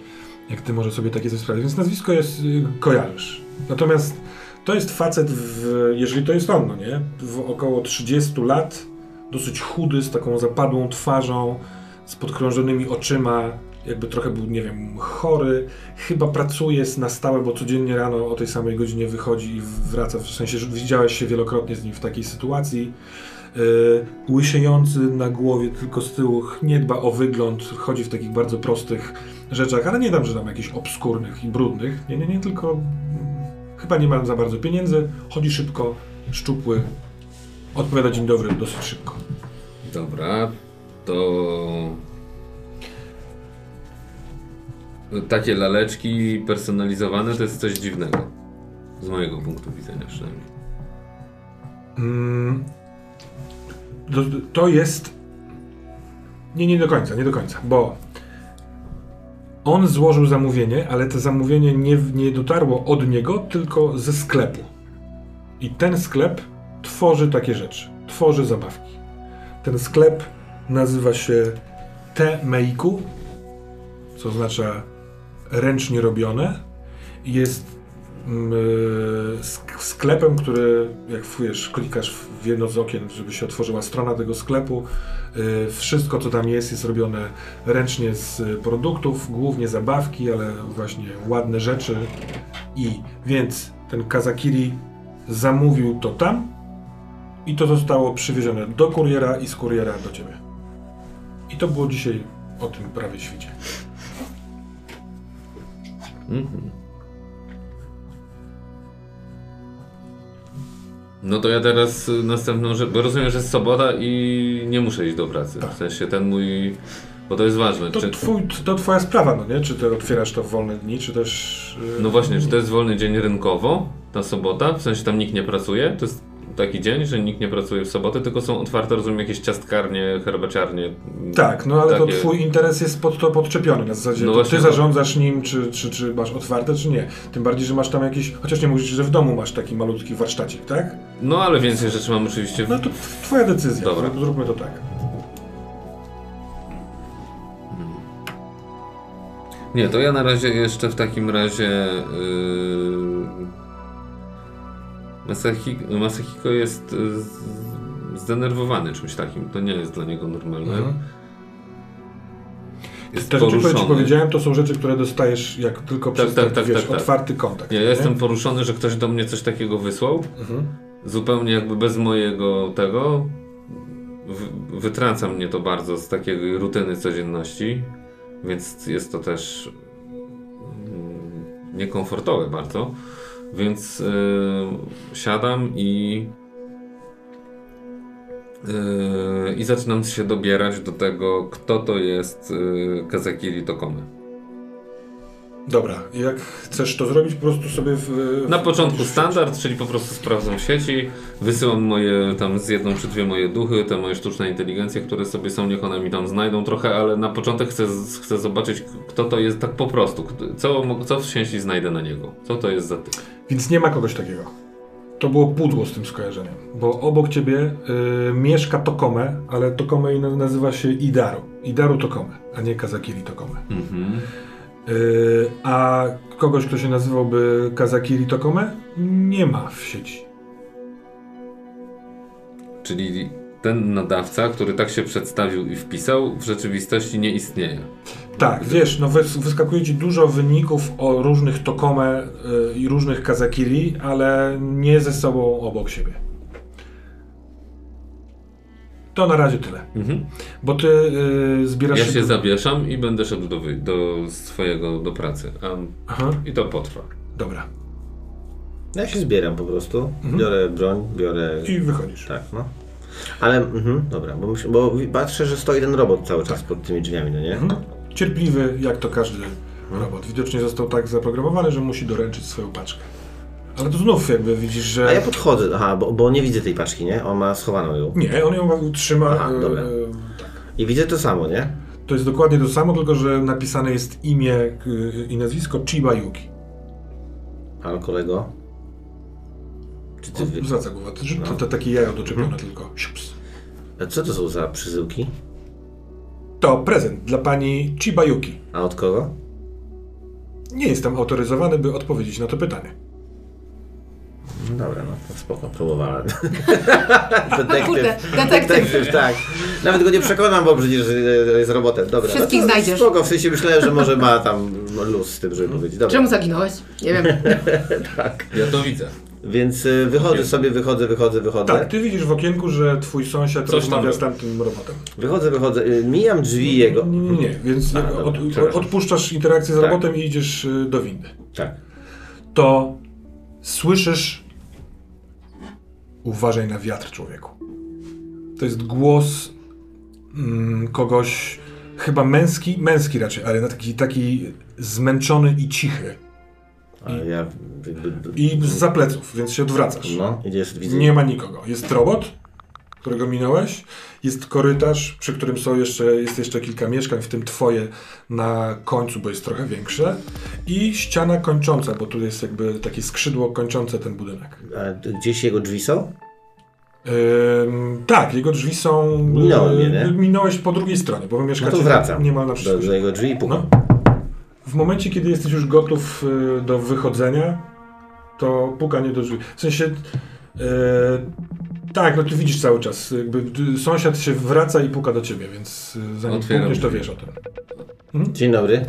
jak ty może sobie takie coś sprawdzić. Więc nazwisko jest, y, kojarzysz. Natomiast to jest facet, w, jeżeli to jest on, no nie? W około 30 lat, dosyć chudy, z taką zapadłą twarzą, z podkrążonymi oczyma, jakby trochę był, nie wiem, chory. Chyba pracuje na stałe, bo codziennie rano o tej samej godzinie wychodzi i wraca. W sensie, że widziałeś się wielokrotnie z nim w takiej sytuacji. Yy, łysiejący na głowie, tylko z tyłu, nie dba o wygląd, chodzi w takich bardzo prostych rzeczach, ale nie dam, że tam jakichś obskurnych i brudnych. Nie, nie, nie, tylko mm, chyba nie mam za bardzo pieniędzy, chodzi szybko, szczupły, odpowiada dzień dobry dosyć szybko. Dobra, to... Takie laleczki personalizowane to jest coś dziwnego. Z mojego punktu widzenia przynajmniej. Mm, to, to jest. Nie, nie do końca, nie do końca, bo On złożył zamówienie, ale to zamówienie nie, nie dotarło od niego, tylko ze sklepu. I ten sklep tworzy takie rzeczy. Tworzy zabawki. Ten sklep nazywa się Te Meiku, co oznacza ręcznie robione. Jest sklepem, który jak wiesz, klikasz w jedno z okien, żeby się otworzyła strona tego sklepu. e, Wszystko, co tam jest, jest robione ręcznie z produktów, głównie zabawki, ale właśnie ładne rzeczy. I więc ten Kazakiri zamówił to tam i to zostało przywiezione do kuriera i z kuriera do ciebie. I to było dzisiaj o tym prawie świcie. Mhm. No to ja teraz następną rzecz, bo rozumiem, że jest sobota i nie muszę iść do pracy. Tak. W sensie ten mój, bo to jest ważne. To, Czy, twój, to twoja sprawa, no nie? Czy ty otwierasz to w wolne dni, czy też... yy, no właśnie, czy to jest wolny dzień rynkowo, ta sobota? W sensie tam nikt nie pracuje? To jest taki dzień, że nikt nie pracuje w sobotę, tylko są otwarte, rozumiem, jakieś ciastkarnie, herbaciarnie. Tak, no ale to takie- twój interes jest pod to podczepiony na zasadzie, No to właśnie, ty no. zarządzasz nim, czy, czy, czy masz otwarte, czy nie. Tym bardziej, że masz tam jakiś, chociaż nie mówisz, że w domu masz taki malutki warsztacik, tak? No ale więcej rzeczy mam oczywiście w No to twoja decyzja, Dobra. Zrób- zróbmy to tak. Nie, to ja na razie jeszcze w takim razie. Masahiko, Masahiko jest z- zdenerwowany czymś takim. To nie jest dla niego normalne. Mhm. Jest Te rzeczy, które ci poruszony. powiedziałem, to są rzeczy, które dostajesz jak tylko przez tak, tak, wiesz, tak, tak. otwarty kontakt. Ja nie? jestem poruszony, że ktoś do mnie coś takiego wysłał. Mhm. Zupełnie jakby bez mojego tego. W, wytrąca mnie to bardzo z takiej rutyny codzienności. Więc jest to też mm, niekomfortowe bardzo. Więc y, siadam i y, i zaczynam się dobierać do tego, kto to jest y, Kazakiri Tokome. Dobra, jak chcesz to zrobić, po prostu sobie w... w Na początku standard, czyli po prostu sprawdzam sieci, wysyłam moje tam z jedną czy dwie moje duchy, te moje sztuczne inteligencje, które sobie są, niech one mi tam znajdą trochę, ale na początek chcę, chcę zobaczyć, kto to jest tak po prostu, co, co w sieci znajdę na niego, co to jest za typ. Więc nie ma kogoś takiego. To było pudło z tym skojarzeniem, bo obok ciebie y, mieszka Tokome, ale Tokome nazywa się Idaru. Idaru Tokome, a nie Kazakiri Tokome. Mhm. Y, a kogoś, kto się nazywałby Kazakiri Tokome, nie ma w sieci. Czyli ten nadawca, który tak się przedstawił i wpisał, w rzeczywistości nie istnieje. Tak, wiesz, no wys- wyskakuje ci dużo wyników o różnych Tokome y, i różnych Kazakiri, ale nie ze sobą obok siebie. To na razie tyle. Mhm. Bo ty y, zbierasz Ja się zawieszam i będę szedł do, do swojego, do pracy. A, Aha, I to potrwa. dobra. Ja się zbieram po prostu. Biorę broń, biorę. I wychodzisz. Tak, no. Ale, mhm, dobra, bo, myśl, bo patrzę, że stoi ten robot cały czas pod tymi drzwiami, no nie? Mhm. Cierpliwy, jak to każdy robot. Widocznie został tak zaprogramowany, że musi doręczyć swoją paczkę. Ale to znów jakby widzisz, że... A ja podchodzę, aha, bo, bo nie widzę tej paczki, nie? On ma schowaną ją. Nie, on ją trzyma... Aha, e, dobra. tak. I widzę to samo, nie? To jest dokładnie to samo, tylko że napisane jest imię y, i nazwisko Chiba Yuki. Ale kolego? Czy ty wy... Zwraca głowę. To, No. to, to takie jajo doczepione tylko. Siups. A co to są za przyzyłki? To prezent dla pani Chiba Yuki. A od kogo? Nie jestem autoryzowany, by odpowiedzieć na to pytanie. No dobra, no to spoko, próbowałem. Kurde, detektyw. tak. Nawet go nie przekonam, bo przecież e, jest robotem. Dobra, Wszystkich no to znajdziesz. Spoko, w sensie myślałem, że może ma tam luz z tym, żeby powiedzieć. Dobra. Czemu zaginąłeś? Nie wiem. Tak. Ja to widzę. Więc e, wychodzę sobie, wychodzę, wychodzę, wychodzę. Tak, ty widzisz w okienku, że twój sąsiad Coś rozmawia z tamtym robotem. Wychodzę, wychodzę. e, Mijam drzwi jego. Nie, nie, nie. więc A, od, odpuszczasz interakcję z Tak. robotem i idziesz do windy. Tak. To słyszysz uważaj na wiatr człowieku. To jest głos mm, kogoś chyba męski, męski raczej, ale taki, taki zmęczony i cichy. Ale ja. I za pleców, więc się odwracasz. No, jest, widzę. Nie ma nikogo. Jest robot, którego minąłeś. Jest korytarz, przy którym są jeszcze, jest jeszcze kilka mieszkań, w tym twoje na końcu, bo jest trochę większe. I ściana kończąca, bo tu jest jakby takie skrzydło kończące ten budynek. A gdzieś jego drzwi są? Ym, tak, jego drzwi są. Minąłem je, nie? Minąłeś po drugiej stronie, bo wy No mieszkacie to wracam. niemal Do, naprzeciwko. do jego drzwi i pukam. No. W momencie, kiedy jesteś już gotów y, do wychodzenia, to pukanie do drzwi. W sensie. e, tak, no ty widzisz cały czas. Jakby y, sąsiad się wraca i puka do ciebie, więc y, zanim Otwieram pukniesz, to wiesz o tym. Dzień dobry.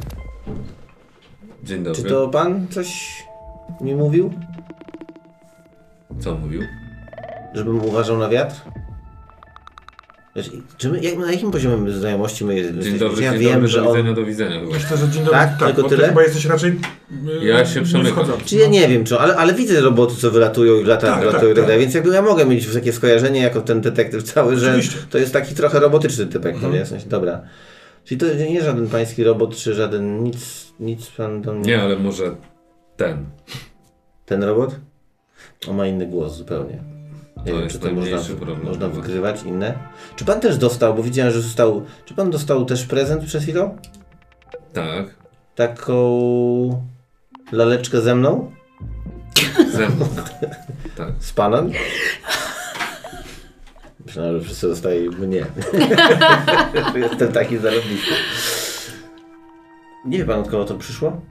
Dzień dobry. Czy to pan coś mi mówił? Co mówił? Żebym uważał na wiatr? Wiesz, Czy my, jak, na jakim poziomie znajomości my jesteśmy? Dzień dobry, ja dzień wiem, dobry, że do on... widzenia, do widzenia chyba. Myślę, że dzień dobry. Tak? Tylko bo tyle? ty chyba jesteś raczej. y, Ja się nie przemykam. Czy ja no. nie wiem, czy, ale, ale widzę roboty, co wylatują i lata Tak, wylatują tak, i tak tak. dalej, więc jakby ja mogę mieć takie skojarzenie jako ten detektyw cały, że Oczywiście. to jest taki trochę robotyczny typek, no Mhm. nie? W sensie, dobra. Czyli to nie żaden pański robot, czy żaden nic, nic pan do mnie... Nie, ale może ten. Ten robot? On ma inny głos zupełnie. Nie To wiem, czy to można, problem. można wykrywać inne. Czy pan też dostał, bo widziałem, że został... Czy pan dostał też prezent przed chwilą? Tak. Taką laleczkę ze mną? Ze mną. Tak. Z panem? Myślałem, że wszyscy dostaje mnie. Jestem taki zarobisty. Nie wie pan, od kogo to przyszło?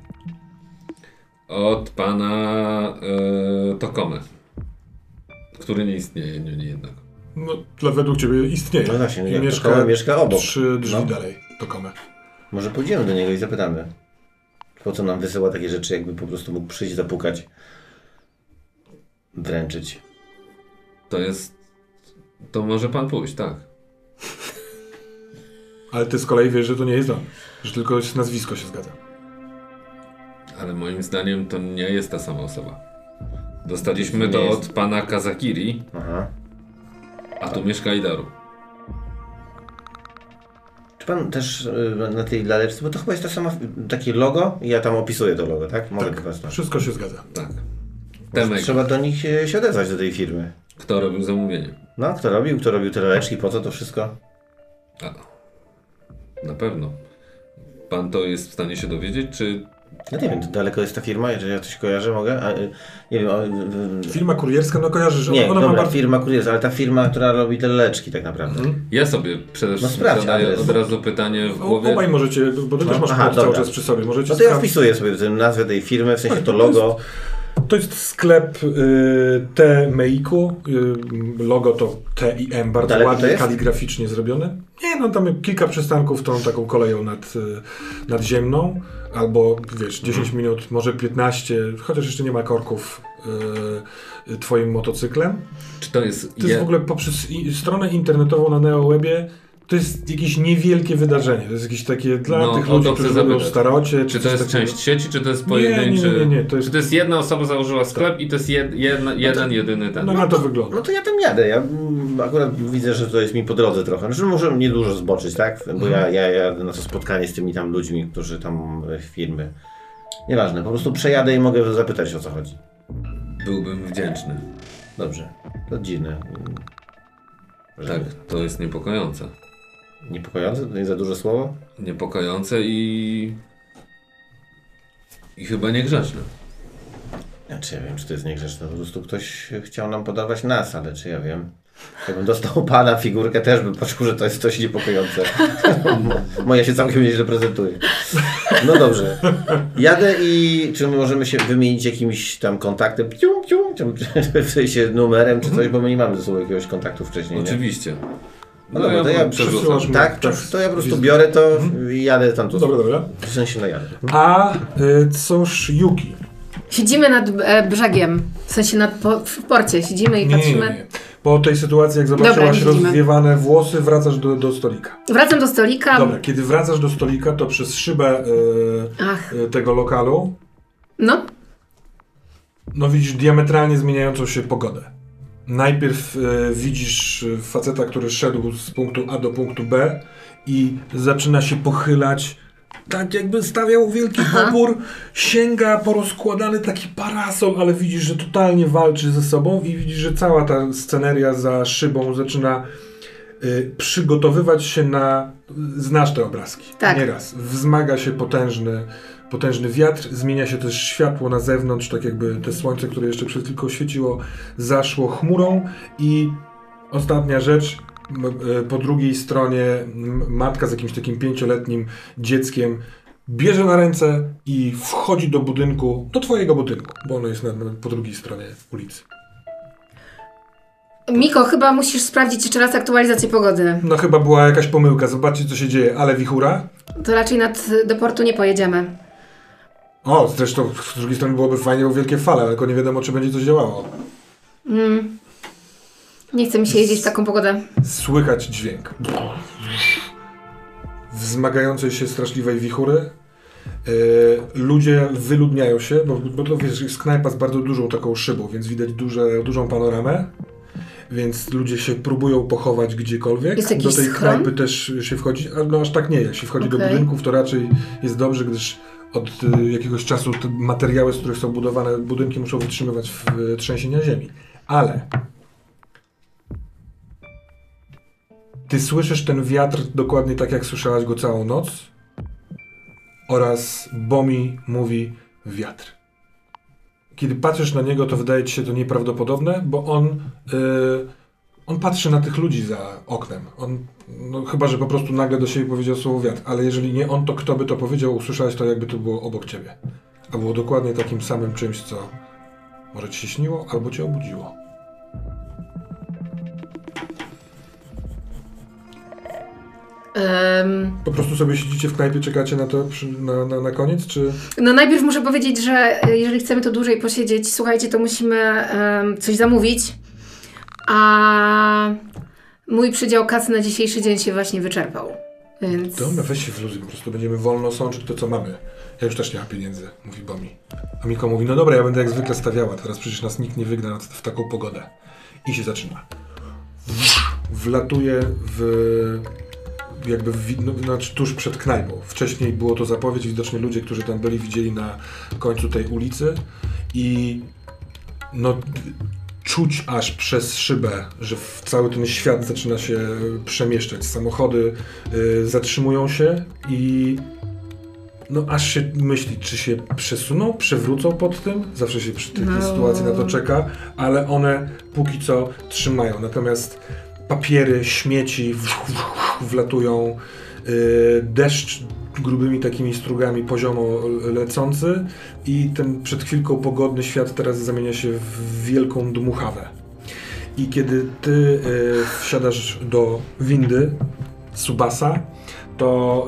Od pana e, Tokomy. Który nie istnieje, nie, nie jednak. No, dla według ciebie istnieje. No właśnie, I mieszka, mieszka obok. Trzy drzwi No. dalej. Tokome. Może pójdziemy do niego i zapytamy. Po co nam wysyła takie rzeczy, jakby po prostu mógł przyjść, zapukać, wręczyć. To jest. To może pan pójść, tak. Ale ty z kolei wiesz, że to nie jest on. Że tylko nazwisko się zgadza. Ale moim zdaniem to nie jest ta sama osoba. Dostaliśmy to jest. od pana Kazakiri, Aha. a tu mieszka Idaru. Czy pan też y, na tej laleczce, bo to chyba jest ta sama, takie logo i ja tam opisuję to logo, tak? Mogę Tak, znać. wszystko się zgadza. Tak. Temek, Trzeba do nich się, się odezwać, do tej firmy. kto robił zamówienie? No, kto robił, kto robił te laleczki, po co to wszystko? A, na pewno. Pan to jest w stanie się dowiedzieć, czy Ja nie wiem, to daleko jest ta firma, jeżeli ja coś kojarzę, mogę? A, y, nie wiem, o, y, y, Firma kurierska, no kojarzysz, nie, ona, dobra, ma bardzo... firma kurierska, ale ta firma, która robi te laleczki tak naprawdę. Mhm. Ja sobie przede wszystkim sprawdź zadaję adres. od razu pytanie w O- głowie. Obaj możecie, bo ty No, też masz aha, cały czas przy sobie. Możecie No to ja wpisuję sobie nazwę tej firmy, w sensie to logo. To jest sklep y, T Meiku. Y, logo to T i M, bardzo Daleko ładnie, kaligraficznie zrobione. Nie, no tam kilka przystanków tą taką koleją nad, y, nadziemną. Albo wiesz, 10 Mhm. minut, może 15, chociaż jeszcze nie ma korków y, y, twoim motocyklem. Czy to jest. To jest je- w ogóle poprzez i, stronę internetową na NeoWebie. To jest jakieś niewielkie wydarzenie. To jest jakieś takie dla No, tych ludzi, to którzy lubią zapytać. starocie. Czy to jest takiego. część sieci, czy to jest Nie, nie, pojedynczy? nie, nie, nie, to jest- Czy to jest jedna osoba założyła sklep i to jest jed, jedna, jeden, jedyny ten? No na to wygląda. No to ja tam jadę. Ja akurat widzę, że to jest mi po drodze trochę. Znaczy może niedużo zboczyć, tak? Bo ja, ja jadę na to spotkanie z tymi tam ludźmi, którzy tam e, firmy. Nieważne, po prostu przejadę i mogę zapytać o co chodzi. Byłbym wdzięczny. Dobrze. To dziwne. Że Tak, to jest niepokojące. Niepokojące? To nie za duże słowo? Niepokojące i. i chyba niegrzeczne. Ja czy ja wiem, czy to jest niegrzeczne. Po prostu ktoś chciał nam podawać nas, ale czy ja wiem. Jakbym dostał pana figurkę, też bym poczuł, że to jest coś niepokojące. Moja się całkiem nieźle prezentuje. No dobrze. Jadę i czy my możemy się wymienić jakimś tam kontaktem, pium, pium, w sensie numerem czy coś, bo my nie mamy ze sobą jakiegoś kontaktu wcześniej, nie? No dobra, to ja wam przesyłasz przerzucam. Tak, to, Tak. to ja po prostu biorę to i jadę tam tu. Dobra, dobra. W sensie no jadę. A y, cóż Yuki? Siedzimy nad e, brzegiem, w sensie nad po, w porcie. Siedzimy i Nie, nie, patrzymy. nie. Po tej sytuacji, jak Dobra, zobaczyłaś widzimy. rozwiewane włosy, wracasz do, do stolika. Wracam do stolika. Dobra, kiedy wracasz do stolika, to przez szybę y, Ach, y, tego lokalu, no. no widzisz diametralnie zmieniającą się pogodę. Najpierw y, widzisz y, faceta, który szedł z punktu A do punktu B i zaczyna się pochylać tak jakby stawiał wielki opór, sięga po rozkładany taki parasol, ale widzisz, że totalnie walczy ze sobą i widzisz, że cała ta sceneria za szybą zaczyna y, przygotowywać się na... Znasz te obrazki. Tak. Nieraz. Wzmaga się potężny, potężny wiatr, zmienia się też światło na zewnątrz, tak jakby te słońce, które jeszcze przed chwilką świeciło, zaszło chmurą i ostatnia rzecz, e, po drugiej stronie matka z jakimś takim pięcioletnim dzieckiem bierze na ręce i wchodzi do budynku, do twojego budynku, bo ono jest na, po drugiej stronie ulicy. Miko, chyba musisz sprawdzić jeszcze raz aktualizację pogody. No chyba była jakaś pomyłka, zobaczcie co się dzieje, ale wichura? To raczej nad, do portu nie pojedziemy. O, zresztą z drugiej strony byłoby fajnie, bo wielkie fale, ale tylko nie wiadomo czy będzie coś działało. Mm. Nie chce mi się jeździć w taką pogodę. Słychać dźwięk. Wzmagającej się straszliwej wichury. Yy, ludzie wyludniają się, bo, bo to wiesz, jest knajpa z bardzo dużą taką szybą, więc widać duże, dużą panoramę. Więc ludzie się próbują pochować gdziekolwiek. Jest jakiś do tej schron? knajpy też się wchodzi, no aż tak nie. Jak się wchodzi do Okej. budynków, to raczej jest dobrze, gdyż od y, jakiegoś czasu te materiały, z których są budowane budynki, muszą wytrzymywać w, y, trzęsienia ziemi. Ale Ty słyszysz ten wiatr dokładnie tak, jak słyszałaś go całą noc. Oraz Bomi mówi wiatr. Kiedy patrzysz na niego, to wydaje ci się to nieprawdopodobne, bo on, yy, on patrzy na tych ludzi za oknem. On, no, chyba, że po prostu nagle do siebie powiedział słowo wiatr, ale jeżeli nie on, to kto by to powiedział, usłyszałeś to, jakby to było obok ciebie. A było dokładnie takim samym czymś, co może ci się śniło, albo cię obudziło. Em, Po prostu sobie siedzicie w knajpie, czekacie na to przy, na, na, na koniec, czy... no najpierw muszę powiedzieć, że e, jeżeli chcemy to dłużej posiedzieć, słuchajcie, to musimy em, coś zamówić. A mój przydział kasy na dzisiejszy dzień się właśnie wyczerpał. Więc Dobra, weź się wluzuj, po prostu będziemy wolno sączyć to, co mamy. Ja już też nie mam pieniędzy, mówi Bomi. A Miko mówi, no dobra, ja będę jak zwykle stawiała, teraz przecież nas nikt nie wygna w taką pogodę. I się zaczyna. Wlatuje w... jakby w, no, znaczy tuż przed knajpą. Wcześniej było to zapowiedź, widocznie ludzie, którzy tam byli, widzieli na końcu tej ulicy i no czuć aż przez szybę, że w cały ten świat zaczyna się przemieszczać. Samochody y, zatrzymują się i no aż się myśli, czy się przesuną, przewrócą pod tym. Zawsze się przy takiej No. sytuacji na to czeka, ale one póki co trzymają. Natomiast papiery, śmieci wlatują, y, deszcz grubymi takimi strugami poziomo lecący i ten przed chwilką pogodny świat teraz zamienia się w wielką dmuchawę. I kiedy ty y, wsiadasz do windy Subasa, to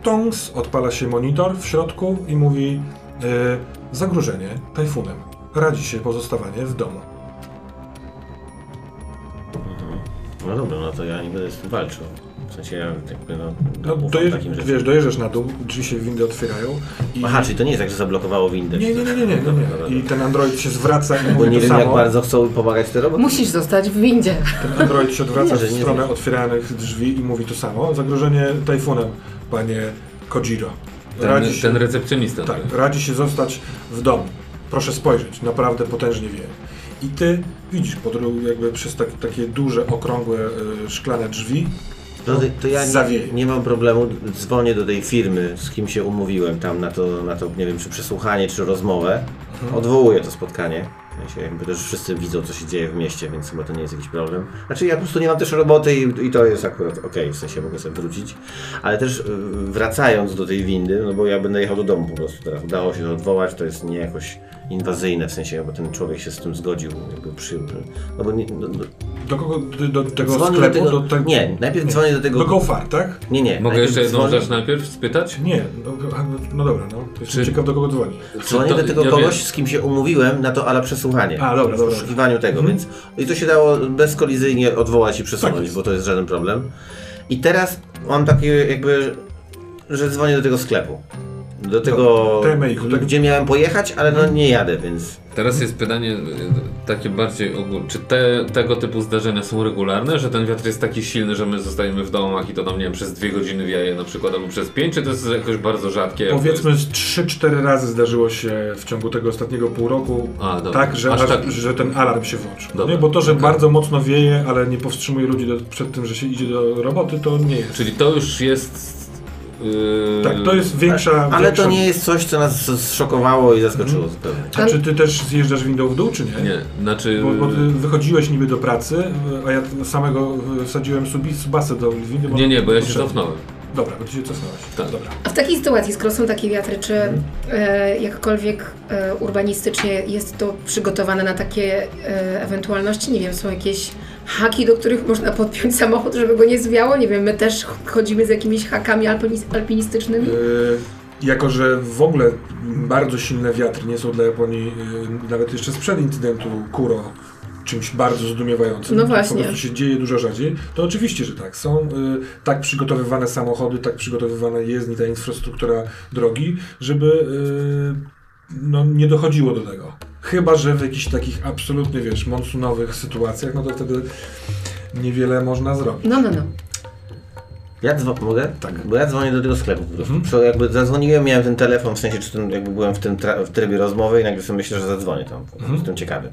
y, Tongs odpala się monitor w środku i mówi y, zagrożenie tajfunem. Radzi się pozostawanie w domu. No dobra, no to ja nie będę z tym walczył. W sensie ja jakby no, No, dojeżdż, takim rzeczom. wiesz, dojeżdżasz na dół, drzwi się windy otwierają i... Aha, czyli to nie jest tak, że zablokowało windę. Nie, nie, nie, nie, nie, Dobra, nie. I ten android się zwraca i Bo mówi nie to wiem samo. jak bardzo chcą pomagać te roboty. musisz zostać w windzie. Ten android się odwraca Nie, że w nie stronę otwieranych drzwi i mówi to samo. Zagrożenie tajfunem, panie Kojiro. Ten, Radzi się, ten recepcjonista. tak, radzi się zostać w domu. Proszę spojrzeć, naprawdę potężnie wieje. I ty widzisz jakby przez tak, takie duże, okrągłe, y, szklane drzwi. To, to ja nie, nie mam problemu, dzwonię do tej firmy, z kim się umówiłem tam na to, na to nie wiem, czy przesłuchanie, czy rozmowę. Mhm. Odwołuję to spotkanie. W sensie jakby też wszyscy widzą, co się dzieje w mieście, więc chyba to nie jest jakiś problem. Znaczy ja po prostu nie mam też roboty i, i to jest akurat okej, w sensie mogę sobie wrócić. Ale też y, wracając do tej windy, no bo ja będę jechał do domu po prostu teraz. Udało się to odwołać, to jest nie jakoś inwazyjne, w sensie, bo ten człowiek się z tym zgodził, jakby przyjął. No bo nie, no, no, Do kogo? Do, do tego sklepu? do tego, do te- Nie, najpierw dzwonię do tego... Do Gofar, tak? Nie, nie. Mogę jeszcze jedną dzwonię- rzecz najpierw spytać? Nie, no, no, no dobra, no. Jestem Czy- ciekaw do kogo dzwoni. Dzwonię do tego ja kogoś, wiem. z kim się umówiłem na to ala przesłuchanie. A, dobra, w dobra. poszukiwaniu tego, Mhm. więc i to się dało bezkolizyjnie odwołać i Tak przesunąć, jest. bo to jest żaden problem. I teraz mam takie jakby, że dzwonię do tego sklepu. Do tego, TMI, tak? gdzie miałem pojechać, ale no nie jadę, więc Teraz jest pytanie y, takie bardziej ogólne. Czy te, tego typu zdarzenia są regularne, że ten wiatr jest taki silny, że my zostajemy w domach i to nam, nie wiem, przez dwie godziny wieje na przykład, albo przez pięć, czy to jest jakoś bardzo rzadkie? Powiedzmy, z 3-4 razy zdarzyło się w ciągu tego ostatniego pół roku, A, tak, że, Aż tak- że ten alarm się włączył. Dobra, Nie? Bo to, że okej. bardzo mocno wieje, ale nie powstrzymuje ludzi do, przed tym, że się idzie do roboty, to nie jest. Czyli to już jest... Yy... Tak, to jest większa... Ale większa... to nie jest coś, co nas zszokowało i zaskoczyło zupełnie. A czy ty też zjeżdżasz windą w dół, czy nie? Nie, znaczy... Bo, bo ty wychodziłeś niby do pracy, a ja samego wsadziłem subasę do windy. bo- Nie, nie, bo ja się cofnąłem. Dobra, bo ty się cofnąłeś. Tak. Dobra. A w takiej sytuacji, skoro są takie wiatry, czy e, jakkolwiek e, urbanistycznie jest to przygotowane na takie e, ewentualności? Nie wiem, są jakieś haki, do których można podpiąć samochód, żeby go nie zwiało? Nie wiem, my też chodzimy z jakimiś hakami alpinis- alpinistycznymi? Yy, jako, że w ogóle bardzo silne wiatry nie są dla Japonii, yy, nawet jeszcze sprzed incydentu Kuro, czymś bardzo zdumiewającym. No właśnie. Po prostu się dzieje dużo rzadziej. To oczywiście, że tak. Są yy, tak przygotowywane samochody, tak przygotowywane jezdni, ta infrastruktura drogi, żeby no, nie dochodziło do tego. Chyba, że w jakichś takich absolutnie, wiesz, monsunowych sytuacjach, no to wtedy niewiele można zrobić. No, no, no. Ja dzwo- mogę? Tak. Bo ja dzwonię do tego sklepu po prostu. Mhm. Jakby zadzwoniłem, miałem ten telefon, w sensie, czy ten, jakby byłem w tym w trybie rozmowy i nagle sobie myślę, że zadzwonię tam. Mhm. Jestem ciekawy.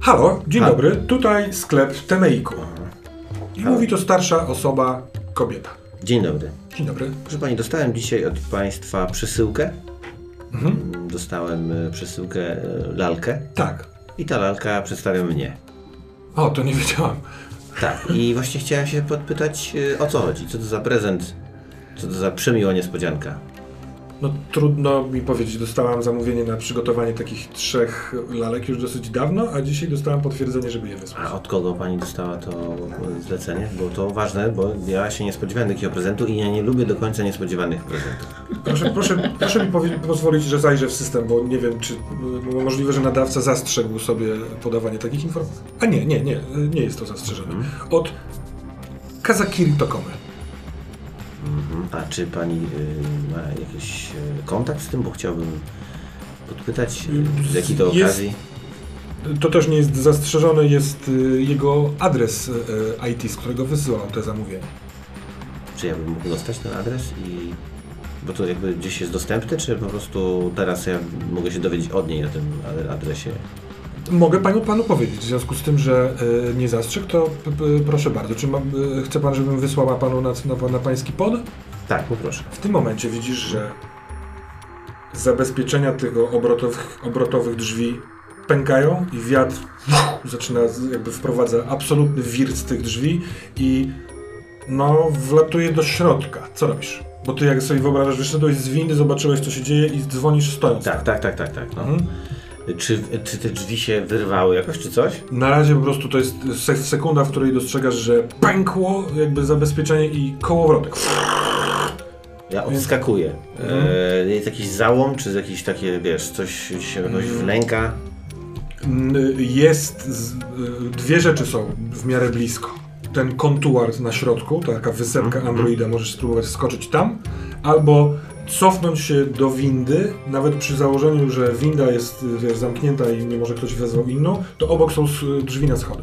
Halo, dzień Halo. dobry, tutaj sklep Temeiku. I Halo. mówi to starsza osoba, kobieta. Dzień dobry. Dzień dobry. Proszę Pani, dostałem dzisiaj od Państwa przesyłkę. Mhm. Dostałem e, przesyłkę e, lalkę Tak. i ta lalka przedstawia mnie. O, to nie wiedziałam. Tak, i właśnie chciałem się podpytać e, o co chodzi, co to za prezent, co to za przemiła niespodzianka. No trudno mi powiedzieć, dostałam zamówienie na przygotowanie takich trzech lalek już dosyć dawno, a dzisiaj dostałam potwierdzenie, żeby je wysłać. A od kogo Pani dostała to zlecenie? Bo to ważne, bo ja się nie spodziewałem takiego prezentu i ja nie lubię do końca niespodziewanych prezentów. Proszę, proszę, proszę mi pozwolić, że zajrzę w system, bo nie wiem, czy możliwe, że nadawca zastrzegł sobie podawanie takich informacji. A nie, nie, nie, nie jest to zastrzeżone. Od Kazakiri Tokomy. Mhm. A czy Pani y, ma jakiś y, kontakt z tym, bo chciałbym podpytać, y, z jakiej to Jest- okazji? To też nie jest zastrzeżone, jest y, jego adres y, IT, z którego wysyłał te zamówienia. Czy ja bym mógł dostać ten adres i... Bo to jakby gdzieś jest dostępne, czy po prostu teraz ja mogę się dowiedzieć od niej na tym ad- adresie? Mogę panu, panu powiedzieć, w związku z tym, że y, nie zastrzegł, to proszę bardzo. Czy ma, y, chce pan, żebym wysłała panu na, na, na pański pod? Tak, poproszę. W tym momencie widzisz, że zabezpieczenia tego obrotowych, obrotowych drzwi pękają i wiatr zaczyna jakby wprowadza absolutny wir z tych drzwi i no wlatuje do środka. Co robisz? Bo ty jak sobie wyobrażasz, wyszedłeś z windy, zobaczyłeś co się dzieje i dzwonisz stojąc. Tak, tak, tak, tak, tak. No. Mhm. Czy, czy te drzwi się wyrwały jakoś, czy coś? Na razie po prostu to jest se sekunda, w której dostrzegasz, że pękło jakby zabezpieczenie i kołowrotek. Ja odskakuję. E, jest jakiś załom, czy jakiś takie, wiesz, coś się jakoś wnęka? N- Jest. Z, y, dwie rzeczy są w miarę blisko. Ten kontuar na środku, taka wysepka Androida, możesz spróbować skoczyć tam, albo cofnąć się do windy, nawet przy założeniu, że winda jest wiesz, zamknięta i nie może ktoś wezwał inną, to obok są drzwi na schody.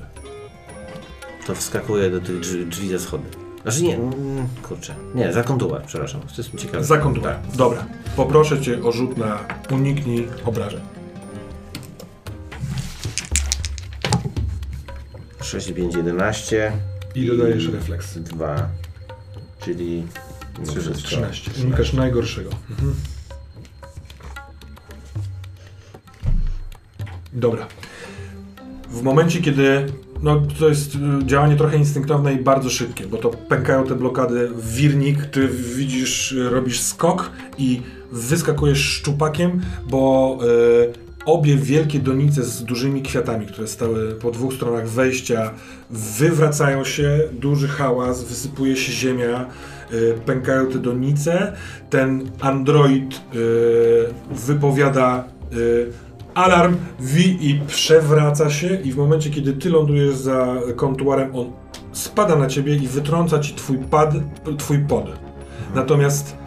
To wskakuję do tych drzwi, drzwi ze schody. Znaczy nie, mm, kurczę. Nie, za kontuar, przepraszam. To jest ciekawe. Za kontuar. Tak. Dobra. Poproszę cię o rzut na uniknij obrażeń. 6, 5, 11. I dodajesz refleks. 2, czyli... mimo wszystko 13. Unikasz najgorszego. Mhm. Dobra. W momencie, kiedy. No, to jest y, działanie trochę instynktowne i bardzo szybkie, bo to pękają te blokady w wirnik, ty widzisz, robisz skok i wyskakujesz szczupakiem, bo y, obie wielkie donice z dużymi kwiatami, które stały po dwóch stronach wejścia, wywracają się, duży hałas, wysypuje się ziemia, pękają te donice. Ten android y, wypowiada y, alarm, wi i przewraca się i w momencie, kiedy ty lądujesz za kontuarem, on spada na ciebie i wytrąca ci twój pad, twój pod. Natomiast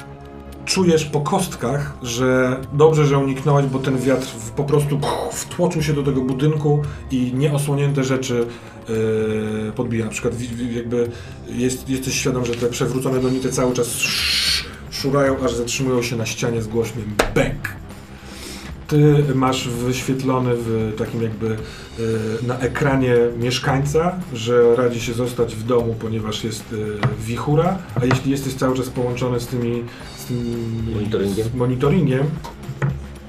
czujesz po kostkach, że dobrze, że uniknąłeś, bo ten wiatr po prostu wtłoczył się do tego budynku i nieosłonięte rzeczy yy, podbija. Na przykład jakby jest, jesteś świadom, że te przewrócone donity cały czas sz- szurają, aż zatrzymują się na ścianie z głośnym bęk. Ty masz wyświetlony w takim jakby y, na ekranie mieszkańca, że radzi się zostać w domu, ponieważ jest y, wichura, a jeśli jesteś cały czas połączony z tymi z Monitoringiem. Z monitoringiem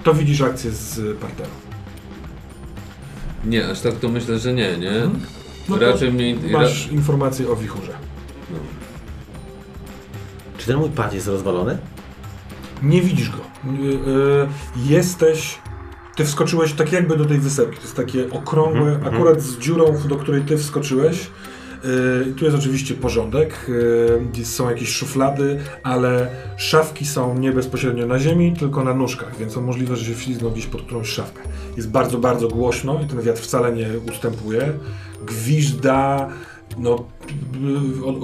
to widzisz akcję z parteru. Nie, aż tak to myślę, że nie, nie? No to Raczej mnie... Masz informację o wichurze. Czy ten mój pad jest rozwalony? Nie widzisz go. Y, y, jesteś. Ty wskoczyłeś tak jakby do tej wysepki. To jest takie okrągłe, akurat z dziurą, do której ty wskoczyłeś. Y, tu jest oczywiście porządek, y, są jakieś szuflady, ale szafki są nie bezpośrednio na ziemi, tylko na nóżkach, więc to możliwe, że się wślizgną gdzieś pod którąś szafkę. Jest bardzo, bardzo głośno i ten wiatr wcale nie ustępuje. Gwiżda, no,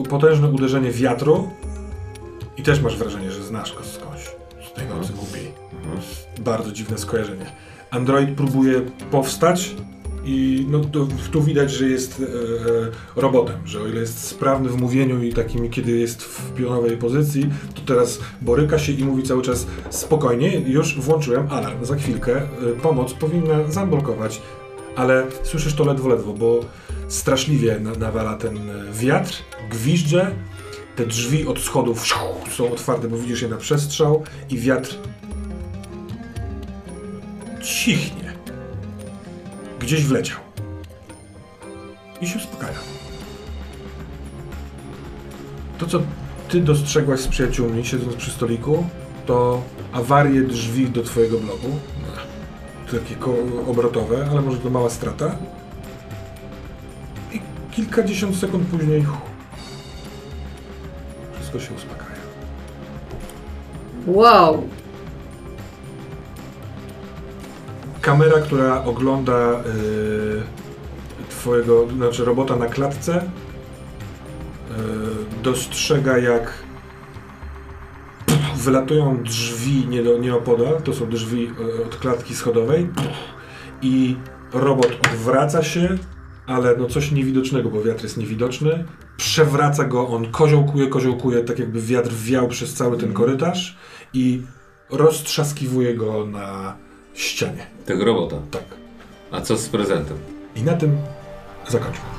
y, potężne uderzenie wiatru i też masz wrażenie, że znasz go skądś, z tej nocy głupiej. Bardzo dziwne skojarzenie. Android próbuje powstać i no, to, tu widać, że jest e, robotem, że o ile jest sprawny w mówieniu i takim, kiedy jest w pionowej pozycji, to teraz boryka się i mówi cały czas spokojnie, już włączyłem alarm, za chwilkę e, pomoc powinna zablokować, ale słyszysz to ledwo, ledwo, bo straszliwie na, nawala ten e, wiatr, gwizdże, te drzwi od schodów są otwarte, bo widzisz je na przestrzał i wiatr cichnie. Gdzieś wleciał. I się uspokaja. To, co ty dostrzegłaś z przyjaciółmi, siedząc przy stoliku, to awarię drzwi do twojego bloku. Takie ko- obrotowe, ale może to mała strata. I kilkadziesiąt sekund później wszystko się uspokaja. Wow. Kamera, która ogląda y, twojego, znaczy robota na klatce, y, dostrzega jak wylatują drzwi nie do, nieopodal, to są drzwi y, od klatki schodowej i robot odwraca się, ale no coś niewidocznego, bo wiatr jest niewidoczny, przewraca go, on koziołkuje, koziołkuje, tak jakby wiatr wiał przez cały ten korytarz i roztrzaskiwuje go na ścianie. Tego robota. Tak. A co z prezentem? I na tym zakończmy.